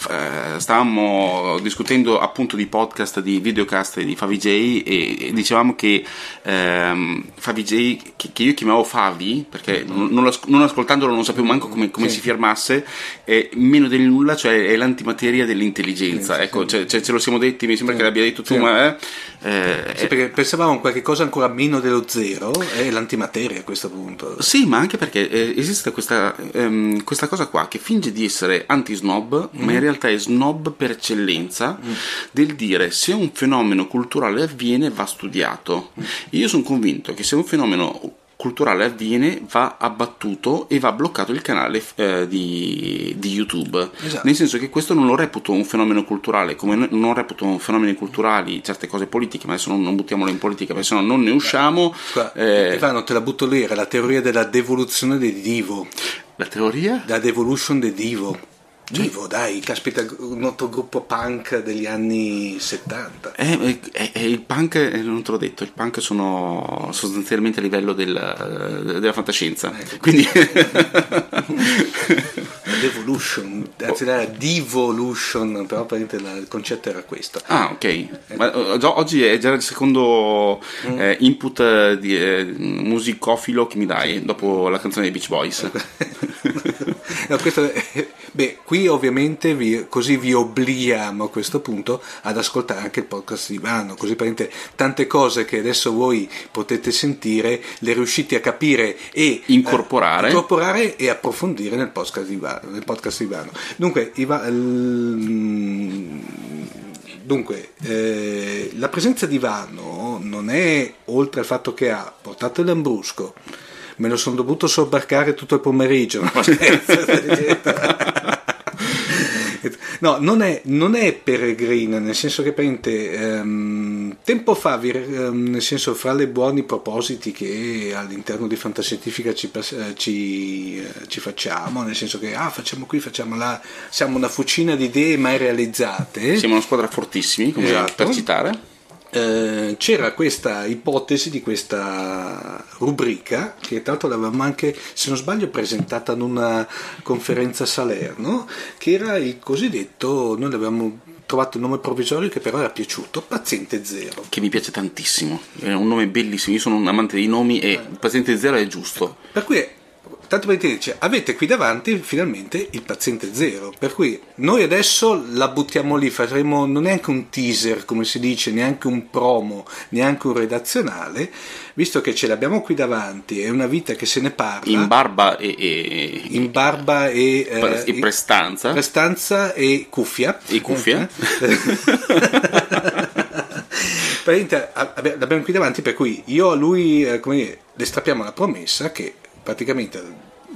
stavamo discutendo appunto di podcast, di videocast di Favij e e dicevamo che ehm, Favi J, che, che, io chiamavo Favi, perché non, non, non ascoltandolo non sapevo manco come, come sì. si firmasse, è meno del nulla, cioè è l'antimateria dell'intelligenza. Sì, ecco, sì. Cioè, cioè, ce lo siamo detti, mi sembra che l'abbia detto tu, ma... Eh, eh, sì, perché pensavamo a qualche cosa ancora meno dello zero, è l'antimateria a questo punto. Sì, ma anche perché eh, esiste questa, ehm, questa, cosa qua che finge di essere anti-snob, mm. ma in realtà è snob per eccellenza, mm. del dire se un fenomeno culturale avviene va studiato. Mm. Io sono convinto che se un fenomeno culturale avviene va abbattuto e va bloccato il canale eh, di, di, YouTube esatto. nel senso che questo non lo reputo un fenomeno culturale come non reputo fenomeni culturali certe cose politiche ma adesso non, non buttiamolo in politica perché sennò non ne usciamo Qua, eh, Ivano te la butto lì era la teoria della devoluzione del divo la teoria? la devolution del divo Vivo, dai, caspita, un noto gruppo punk degli anni 70. Eh, eh, eh, il punk, eh, non te l'ho detto, il punk sono sostanzialmente a livello del, della fantascienza. Ecco. Quindi... Devolution, anzi era Devolution, però il concetto era questo. Ah, ok. Ma, eh, oggi è già il secondo mm. eh, input di, eh, musicofilo che mi dai dopo la canzone dei Beach Boys. no, questo Beh, qui ovviamente vi, così vi obblighiamo a questo punto ad ascoltare anche il podcast di Vano, così praticamente tante cose che adesso voi potete sentire le riuscite a capire e incorporare, eh, incorporare e approfondire nel podcast di Vano. Nel podcast di Vano. Dunque, Iva, l... Dunque, eh, la presenza di Vano non è oltre al fatto che ha portato il Lambrusco, me lo sono dovuto sobbarcare tutto il pomeriggio. No, non è, non è peregrina, nel senso che prende, ehm, tempo fa, ehm, nel senso fra le buoni propositi che all'interno di Fantascientifica ci, eh, ci, eh, ci, facciamo, nel senso che ah, facciamo qui, facciamo là, siamo una fucina di idee mai realizzate. Siamo una squadra fortissimi, come esatto. per citare. Eh, c'era questa ipotesi di questa rubrica che tra l'altro l'avevamo anche, se non sbaglio, presentata ad una conferenza a Salerno, che era il cosiddetto, noi l'avevamo trovato un nome provvisorio che però era piaciuto, Paziente Zero. Che mi piace tantissimo, è un nome bellissimo, io sono un amante dei nomi e Paziente Zero è giusto. Per cui tanto per dire, avete qui davanti finalmente il paziente zero. Per cui noi adesso la buttiamo lì, faremo non neanche un teaser, come si dice, neanche un promo, neanche un redazionale, visto che ce l'abbiamo qui davanti, è una vita che se ne parla. In barba e. e in barba e. Eh, e prestanza. Prestanza e cuffia. E cuffia. l'abbiamo qui davanti, per cui io a lui, eh, come dire, le strappiamo la promessa che praticamente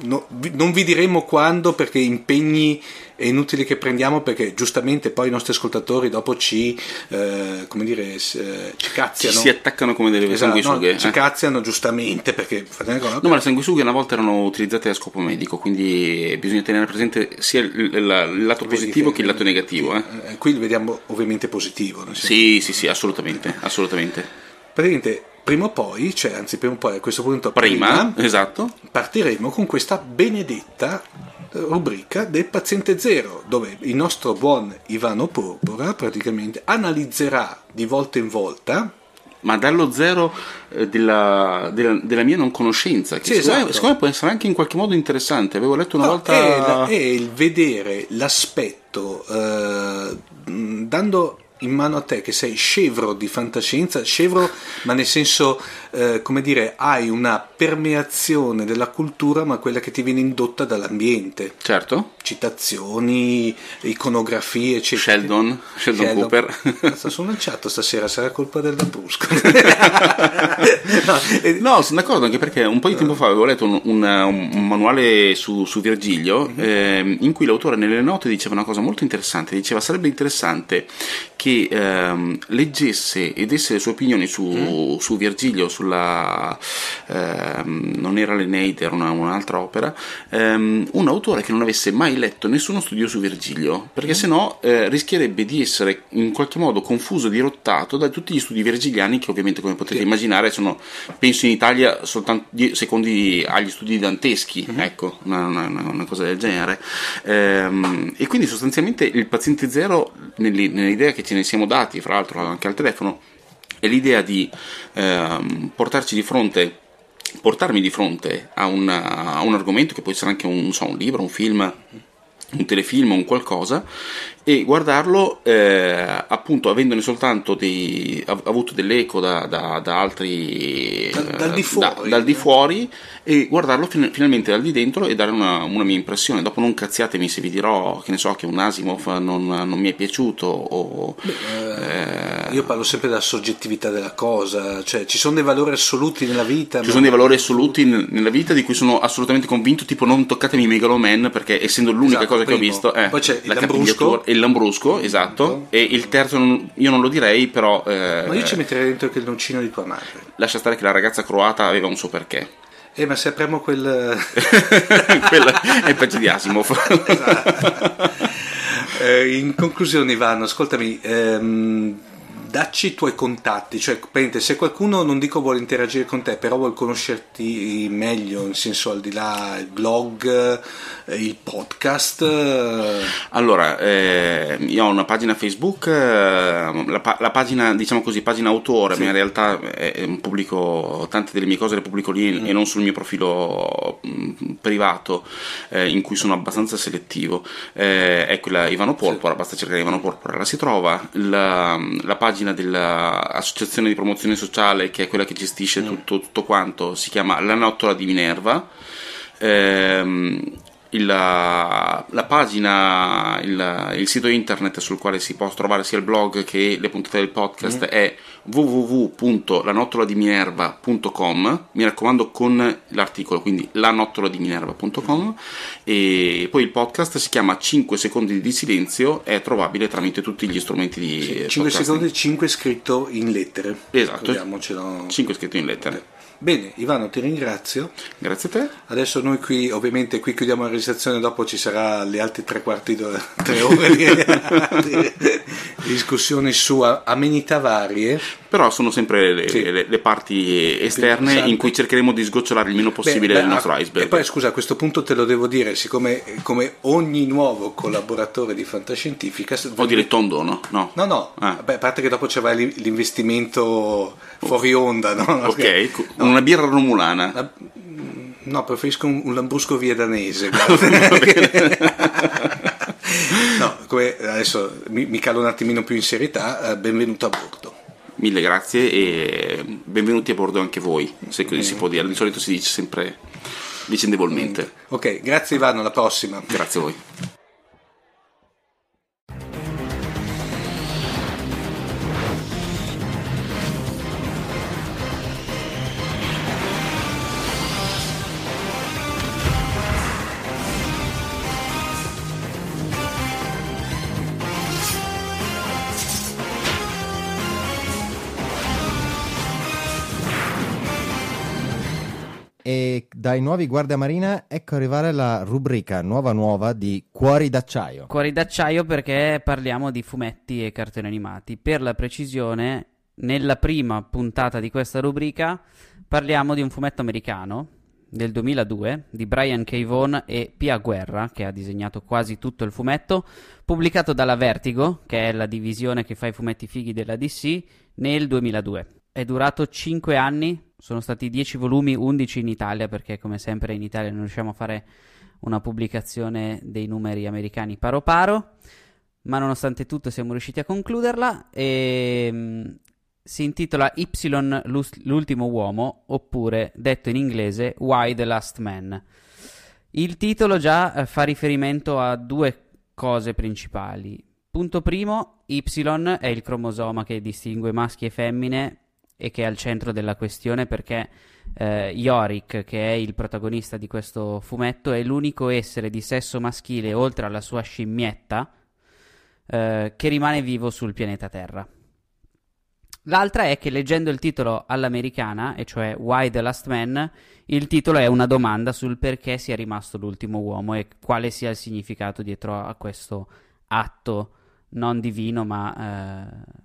no, non vi diremo quando perché impegni è inutile che prendiamo perché giustamente poi i nostri ascoltatori dopo ci, eh, come dire, eh, ci cazziano. Ci si attaccano come delle esatto, sanguisughe. No, ci eh. cazziano giustamente perché... No, ma le sanguisughe una volta erano utilizzate a scopo medico, quindi bisogna tenere presente sia il, il, il lato positivo che il lato negativo. Eh. eh. Qui vediamo ovviamente positivo. Sì, sì, sì, assolutamente, assolutamente. Praticamente prima o poi, cioè anzi prima o poi a questo punto prima, prima esatto. partiremo con questa benedetta eh, rubrica del paziente zero dove il nostro buon Ivano Porpora praticamente analizzerà di volta in volta ma dallo zero eh, della, della, della, mia non conoscenza che sì, secondo, esatto. me, può essere anche in qualche modo interessante avevo letto una no, volta è, è, il vedere l'aspetto eh, dando in mano a te che sei scevro di fantascienza, scevro ma nel senso, eh, come dire, hai una permeazione della cultura ma quella che ti viene indotta dall'ambiente. Certo. Citazioni, iconografie, eccetera. Sheldon, Sheldon, Sheldon. Cooper. Sono lanciato stasera, sarà colpa del Lambrusco. no, eh, no, sono d'accordo anche perché un po' di tempo fa avevo letto un, un, un manuale su, su Virgilio mm-hmm. eh, in cui l'autore nelle note diceva una cosa molto interessante, diceva sarebbe interessante che ehm, leggesse e desse le sue opinioni su, mm. su Virgilio, sulla ehm, non era l'Eneide, era una, un'altra opera, ehm, un autore che non avesse mai letto nessuno studio su Virgilio, perché mm. sennò eh, rischierebbe di essere in qualche modo confuso, dirottato da tutti gli studi virgiliani che ovviamente come potete sì. immaginare sono, penso in Italia, soltanto secondi agli studi danteschi, mm. ecco, una, una, una, cosa del genere. Ehm, e quindi sostanzialmente il paziente zero, nell'idea che ce ne siamo dati, fra l'altro anche al telefono, è l'idea di ehm, portarci di fronte portarmi di fronte a, una, a, un argomento che può essere anche un, so, un libro, un film, un telefilm o un qualcosa e guardarlo eh, appunto avendone soltanto dei, avuto dell'eco da, da, da altri da, dal, di fuori, da, dal di fuori e guardarlo fin, finalmente dal di dentro e dare una, una, mia impressione. Dopo non cazziatemi se vi dirò che ne so che un Asimov non, non mi è piaciuto o, Beh, eh, io parlo sempre della soggettività della cosa cioè ci sono dei valori assoluti nella vita ci sono dei valori assoluti nella vita di cui sono assolutamente convinto tipo non toccatemi Megaloman perché essendo l'unica esatto, cosa primo. che ho visto eh, poi c'è la Lambrusco il Lambrusco, esatto. E il terzo non, io non lo direi, però. Eh, ma io ci metterei dentro anche il noncino di tua madre. Lascia stare che la ragazza croata aveva un suo perché. Eh, ma se apriamo quel. Quello è il peggio di Asimov. esatto. eh, in conclusione, Ivano, ascoltami. Ehm, dacci i tuoi contatti, cioè se qualcuno non dico vuole interagire con te, però vuole conoscerti meglio, nel senso al di là il blog, eh, il podcast. Eh. Allora, eh, io ho una pagina Facebook, eh, la, la, pagina, diciamo così, pagina autore, sì. ma in realtà eh, pubblico tante delle mie cose le pubblico lì mm. e non sul mio profilo mm, privato, eh, in cui sono abbastanza selettivo. è quella Ivano Porpora, sì. basta cercare Ivano Porpora, la si trova. La, la pagina pagina dell'associazione di promozione sociale che è quella che gestisce mm. tutto, tutto quanto, si chiama La Nottola di Minerva. Ehm, il, la pagina, il, il, sito internet sul quale si può trovare sia il blog che le puntate del podcast mm. è www.lanottoladiminerva.com mi raccomando con l'articolo quindi lanottoladiminerva.com e poi il podcast si chiama 5 secondi di silenzio è trovabile tramite tutti gli strumenti di sì, 5 secondi 5 scritto in lettere. Esatto. 5 scritto in lettere Bene, Ivano, ti ringrazio. Grazie a te. Adesso noi qui, ovviamente, qui chiudiamo la registrazione, dopo ci sarà le altre tre quarti d'ora, tre ore di, di, discussione su amenità varie. Però sono sempre le, sì. le, le parti esterne in cui cercheremo di sgocciolare il meno possibile beh, beh, il nostro iceberg. E poi scusa, a questo punto te lo devo dire, siccome come ogni nuovo collaboratore di Fantascientifica... O dire tondo, no? No, no, no. Ah. Beh, a parte che dopo c'è l'investimento fuori onda, no? Ok, no una birra romulana. No, preferisco un, un lambrusco viedanese. no, come adesso mi, mi, calo un attimino più in serietà. Eh, benvenuto a bordo. Mille grazie e benvenuti a bordo anche voi, se così mm. si può dire. Di solito si dice sempre vicendevolmente. Ok, grazie Ivano, alla prossima. Grazie a voi. E dai nuovi Guardia Marina ecco arrivare la rubrica nuova nuova di Cuori d'acciaio. Cuori d'acciaio perché parliamo di fumetti e cartoni animati. Per la precisione, nella prima puntata di questa rubrica parliamo di un fumetto americano del 2002 di Brian K. Vaughan e Pia Guerra, che ha disegnato quasi tutto il fumetto, pubblicato dalla Vertigo, che è la divisione che fa i fumetti fighi della DC, nel 2002. È durato 5 anni, sono stati 10 volumi, 11 in Italia, perché come sempre in Italia non riusciamo a fare una pubblicazione dei numeri americani paro paro, ma nonostante tutto siamo riusciti a concluderla e um, si intitola Y l'ultimo uomo, oppure detto in inglese Why the Last Man. Il titolo già eh, fa riferimento a due cose principali. Punto primo, Y è il cromosoma che distingue maschi e femmine e che è al centro della questione perché eh, Yorick, che è il protagonista di questo fumetto, è l'unico essere di sesso maschile, oltre alla sua scimmietta, eh, che rimane vivo sul pianeta Terra. L'altra è che leggendo il titolo all'americana, e cioè Why the Last Man, il titolo è una domanda sul perché sia rimasto l'ultimo uomo e quale sia il significato dietro a questo atto non divino ma eh,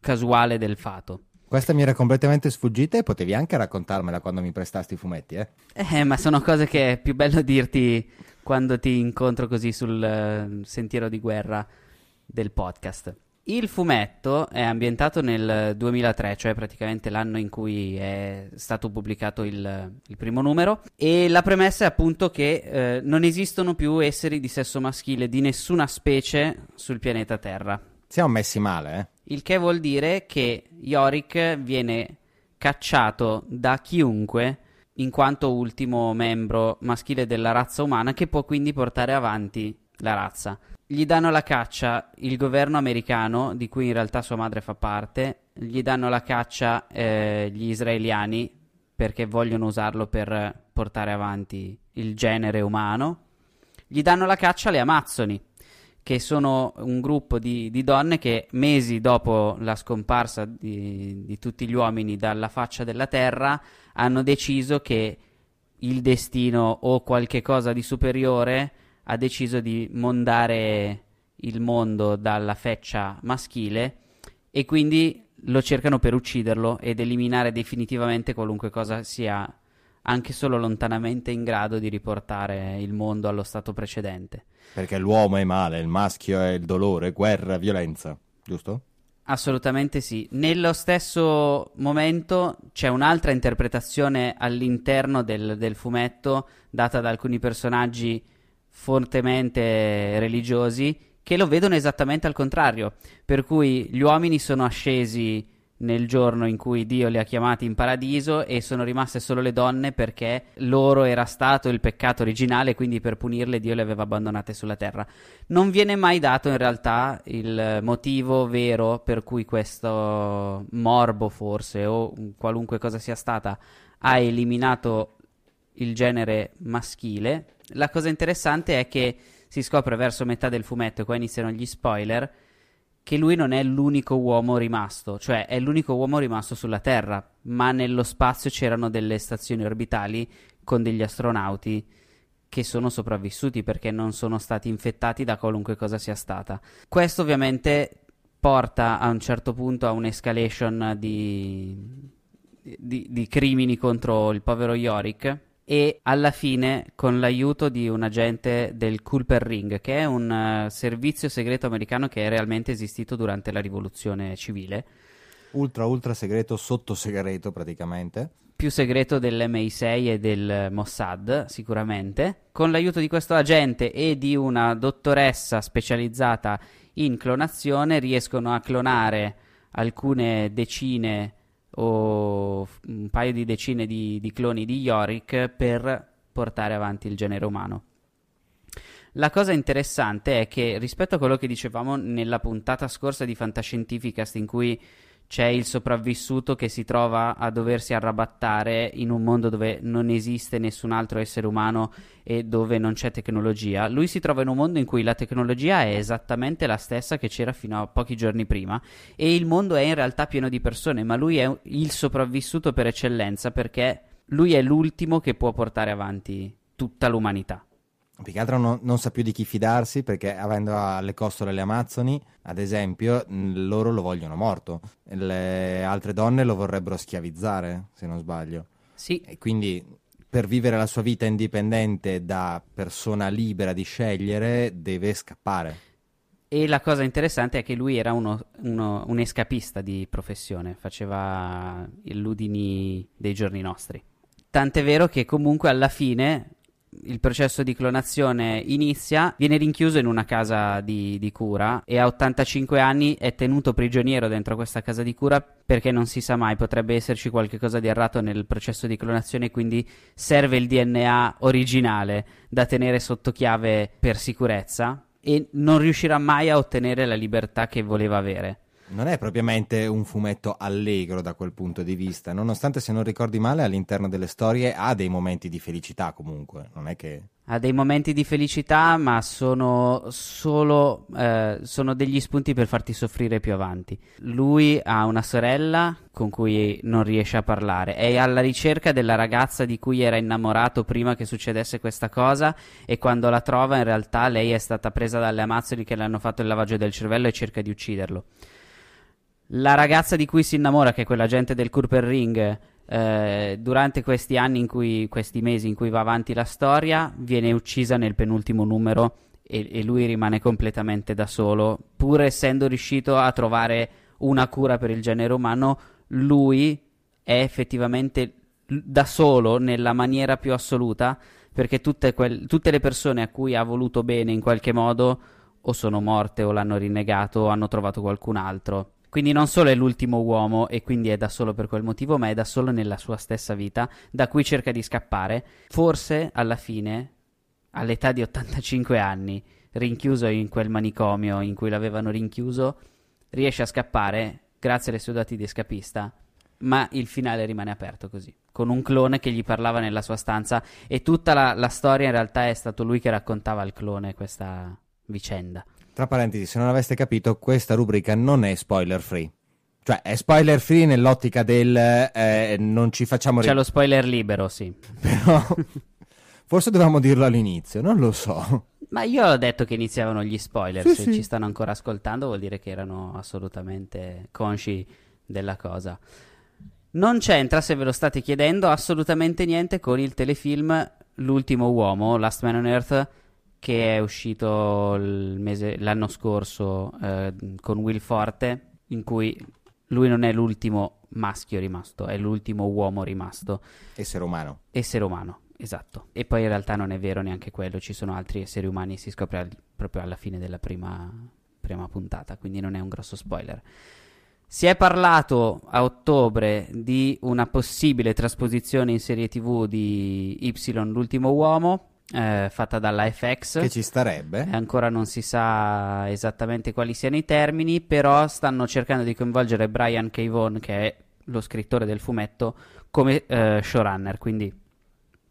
casuale del fato. Questa mi era completamente sfuggita e potevi anche raccontarmela quando mi prestasti i fumetti, eh? Eh, ma sono cose che è più bello dirti quando ti incontro così sul uh, sentiero di guerra del podcast. Il fumetto è ambientato nel 2003, cioè praticamente l'anno in cui è stato pubblicato il, il primo numero, e la premessa è appunto che eh, non esistono più esseri di sesso maschile di nessuna specie sul pianeta Terra. Siamo messi male, eh? Il che vuol dire che Yorick viene cacciato da chiunque in quanto ultimo membro maschile della razza umana che può quindi portare avanti la razza. Gli danno la caccia il governo americano, di cui in realtà sua madre fa parte, gli danno la caccia eh, gli israeliani perché vogliono usarlo per portare avanti il genere umano, gli danno la caccia le Amazzoni, che sono un gruppo di, di donne che mesi dopo la scomparsa di, di, tutti gli uomini dalla faccia della terra hanno deciso che il destino o qualche cosa di superiore ha deciso di mondare il mondo dalla feccia maschile e quindi lo cercano per ucciderlo ed eliminare definitivamente qualunque cosa sia anche solo lontanamente in grado di riportare il mondo allo stato precedente. Perché l'uomo è male, il maschio è il dolore, guerra, violenza, giusto? Assolutamente sì. Nello stesso momento c'è un'altra interpretazione all'interno del, del fumetto data da alcuni personaggi fortemente religiosi che lo vedono esattamente al contrario, per cui gli uomini sono ascesi nel giorno in cui Dio li ha chiamati in paradiso e sono rimaste solo le donne perché loro era stato il peccato originale, quindi per punirle Dio le aveva abbandonate sulla terra. Non viene mai dato in realtà il motivo vero per cui questo morbo forse o qualunque cosa sia stata ha eliminato il genere maschile. La cosa interessante è che si scopre verso metà del fumetto, qua iniziano gli spoiler, che lui non è l'unico uomo rimasto, cioè è l'unico uomo rimasto sulla Terra, ma nello spazio c'erano delle stazioni orbitali con degli astronauti che sono sopravvissuti perché non sono stati infettati da qualunque cosa sia stata. Questo ovviamente porta a un certo punto a un'escalation di, di, di crimini contro il povero Yorick e alla fine con l'aiuto di un agente del Culper Ring, che è un uh, servizio segreto americano che è realmente esistito durante la rivoluzione civile. Ultra ultra segreto, sotto segreto praticamente. Più segreto dell'MI6 e del Mossad, sicuramente. Con l'aiuto di questo agente e di una dottoressa specializzata in clonazione riescono a clonare alcune decine o un paio di decine di, di cloni di Yorick per portare avanti il genere umano. La cosa interessante è che rispetto a quello che dicevamo nella puntata scorsa di Fantascientificast in cui c'è il sopravvissuto che si trova a doversi arrabattare in un mondo dove non esiste nessun altro essere umano e dove non c'è tecnologia. Lui si trova in un mondo in cui la tecnologia è esattamente la stessa che c'era fino a pochi giorni prima e il mondo è in realtà pieno di persone, ma lui è il sopravvissuto per eccellenza perché lui è l'ultimo che può portare avanti tutta l'umanità. Più che altro non, non, sa più di chi fidarsi perché avendo alle costole le Amazzoni, ad esempio, loro lo vogliono morto. Le altre donne lo vorrebbero schiavizzare, se non sbaglio. Sì. E quindi per vivere la sua vita indipendente da persona libera di scegliere deve scappare. E la cosa interessante è che lui era uno, uno, un escapista di professione, faceva i ludini dei giorni nostri. Tant'è vero che comunque alla fine il processo di clonazione inizia, viene rinchiuso in una casa di, di, cura e a 85 anni è tenuto prigioniero dentro questa casa di cura perché non si sa mai, potrebbe esserci qualcosa di errato nel processo di clonazione, quindi serve il DNA originale da tenere sotto chiave per sicurezza e non riuscirà mai a ottenere la libertà che voleva avere non è propriamente un fumetto allegro da quel punto di vista, nonostante se non ricordi male all'interno delle storie ha dei momenti di felicità comunque, non è che... Ha dei momenti di felicità ma sono solo eh, sono degli spunti per farti soffrire più avanti. Lui ha una sorella con cui non riesce a parlare, è alla ricerca della ragazza di cui era innamorato prima che succedesse questa cosa e quando la trova in realtà lei è stata presa dalle amazzoni che le hanno fatto il lavaggio del cervello e cerca di ucciderlo. La ragazza di cui si innamora, che è quell'agente del Kurper Ring, eh, durante questi anni, in cui, questi mesi in cui va avanti la storia, viene uccisa nel penultimo numero e, e lui rimane completamente da solo. Pur essendo riuscito a trovare una cura per il genere umano, lui è effettivamente da solo nella maniera più assoluta perché tutte, quel, tutte le persone a cui ha voluto bene in qualche modo o sono morte o l'hanno rinnegato o hanno trovato qualcun altro. Quindi non solo è l'ultimo uomo e quindi è da solo per quel motivo, ma è da solo nella sua stessa vita, da cui cerca di scappare. Forse alla fine, all'età di 85 anni, rinchiuso in quel manicomio in cui l'avevano rinchiuso, riesce a scappare grazie alle sue doti di scapista, ma il finale rimane aperto così, con un clone che gli parlava nella sua stanza e tutta la, la storia in realtà è stato lui che raccontava al clone questa vicenda. Tra parentesi, se non aveste capito, questa rubrica non è spoiler free. Cioè, è spoiler free nell'ottica del eh, non ci facciamo... C'è lo spoiler libero, sì. Però forse dovevamo dirlo all'inizio, non lo so. Ma io ho detto che iniziavano gli spoiler, sì, se sì. ci stanno ancora ascoltando vuol dire che erano assolutamente consci della cosa. Non c'entra, se ve lo state chiedendo, assolutamente niente con il telefilm L'ultimo uomo, Last Man on Earth, che è uscito mese, l'anno scorso eh, con Will Forte, in cui lui non è l'ultimo maschio rimasto, è l'ultimo uomo rimasto. Essere umano. Essere umano, esatto. E poi in realtà non è vero neanche quello, ci sono altri esseri umani, si scopre al, proprio alla fine della prima, prima puntata, quindi non è un grosso spoiler. Si è parlato a ottobre di una possibile trasposizione in serie TV di Y, l'ultimo uomo, eh, fatta dalla FX. Che ci starebbe. Ancora non si sa esattamente quali siano i termini, però stanno cercando di coinvolgere Brian K. Vaughan, che è lo scrittore del fumetto, come eh, showrunner, quindi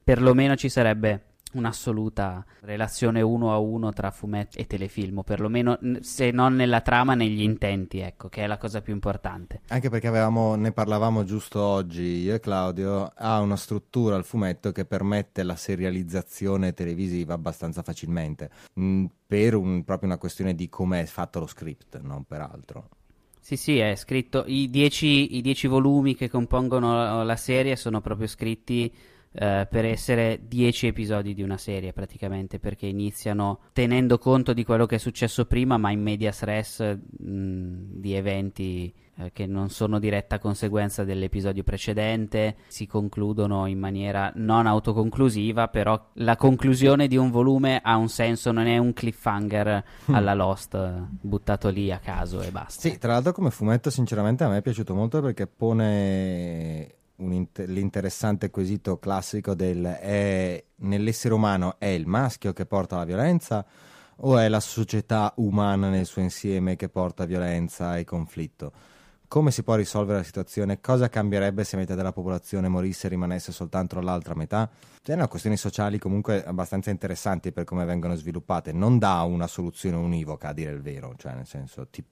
perlomeno ci sarebbe un'assoluta relazione uno a uno tra fumetto e telefilm, o perlomeno se non nella trama, negli intenti, ecco, che è la cosa più importante. Anche perché avevamo, ne parlavamo giusto oggi, io e Claudio, ha una struttura al fumetto che permette la serializzazione televisiva abbastanza facilmente, mh, mm, per un, proprio una questione di come è fatto lo script, non per altro. Sì, sì, è scritto, i dieci, i dieci volumi che compongono la serie sono proprio scritti eh, per essere 10 episodi di una serie praticamente perché iniziano tenendo conto di quello che è successo prima ma in medias res mh, di eventi eh, che non sono diretta conseguenza dell'episodio precedente si concludono in maniera non autoconclusiva però la conclusione di un volume ha un senso non è un cliffhanger mm. alla Lost buttato lì a caso e basta sì tra l'altro come fumetto sinceramente a me è piaciuto molto perché pone inter- l'interessante quesito classico del è, nell'essere umano è il maschio che porta la violenza o è la società umana nel suo insieme che porta violenza e conflitto? Come si può risolvere la situazione? Cosa cambierebbe se metà della popolazione morisse e rimanesse soltanto l'altra metà? Sono questioni sociali comunque abbastanza interessanti per come vengono sviluppate. Non dà una soluzione univoca, a dire il vero, cioè nel senso ti,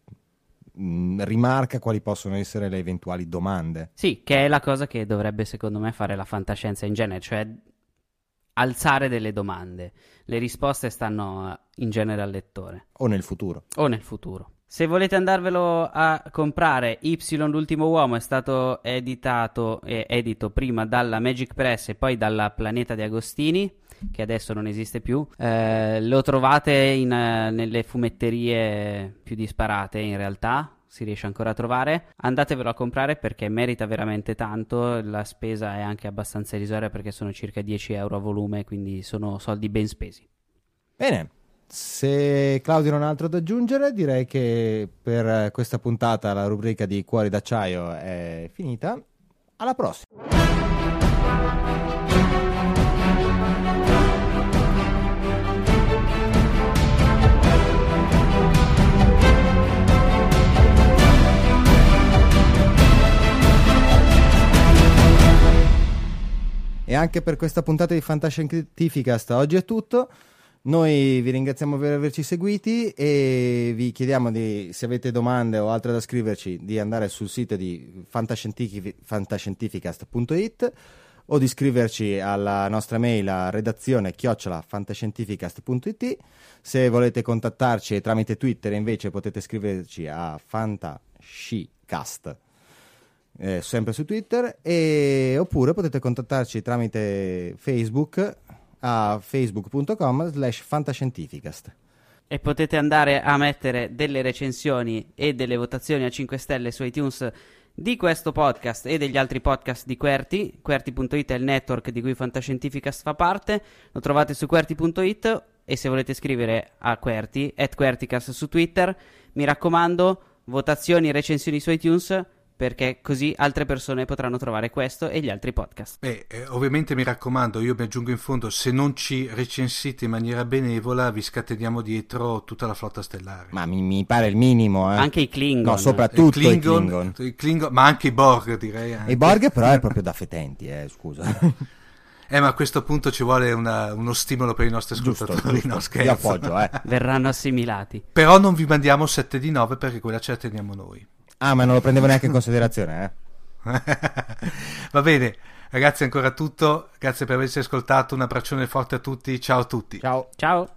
mh, rimarca quali possono essere le eventuali domande. Sì, che è la cosa che dovrebbe secondo me fare la fantascienza in genere, cioè alzare delle domande. Le risposte stanno eh, in genere al lettore. O nel futuro. O nel futuro. Se volete andarvelo a comprare, Y l'ultimo uomo è stato editato e edito prima dalla Magic Press e poi dalla Planeta di Agostini, che adesso non esiste più. Eh, lo trovate in, uh, nelle fumetterie più disparate in realtà, si riesce ancora a trovare. Andatevelo a comprare perché merita veramente tanto. La spesa è anche abbastanza irrisoria perché sono circa 10 euro a volume, quindi sono soldi ben spesi. Bene, se Claudio non ha altro da aggiungere, direi che per questa puntata la rubrica di Cuori d'acciaio è finita. Alla prossima! E anche per questa puntata di Fantascientificast oggi è tutto. Noi vi ringraziamo per averci seguiti e vi chiediamo di, se avete domande o altre da scriverci, di andare sul sito di fantascientificast.it o di scriverci alla nostra mail a redazione chiocciolafantascientificast.it. Se volete contattarci tramite Twitter invece potete scriverci a fantascicast. Eh, sempre su Twitter e, oppure potete contattarci tramite Facebook a facebook.com slash fantascientificast. E potete andare a mettere delle recensioni e delle votazioni a 5 stelle su iTunes di questo podcast e degli altri podcast di Querti. Querti.it è il network di cui Fantascientificast fa parte. Lo trovate su Querti.it e se volete scrivere a Querti, at Querticast su Twitter, mi raccomando, votazioni e recensioni su iTunes perché così altre persone potranno trovare questo e gli altri podcast. Beh, eh, ovviamente mi raccomando, io mi aggiungo in fondo, se non ci recensite in maniera benevola, vi scateniamo dietro tutta la flotta stellare. Ma mi, mi pare il minimo, eh. Anche i Klingon. No, soprattutto i Klingon, i Klingon. I Klingon ma anche i Borg, direi. Anche. I Borg però è proprio da fetenti, eh, scusa. Eh, ma a questo punto ci vuole una, uno stimolo per i nostri ascoltatori, giusto, giusto. no scherzo. Io appoggio, eh. Verranno assimilati. Però non vi mandiamo 7 di 9 perché quella ce la teniamo noi. Ah, ma non lo prendevo neanche in considerazione, eh? Va bene, ragazzi, ancora tutto. Grazie per averci ascoltato. Un abbraccione forte a tutti. Ciao a tutti. Ciao. Ciao.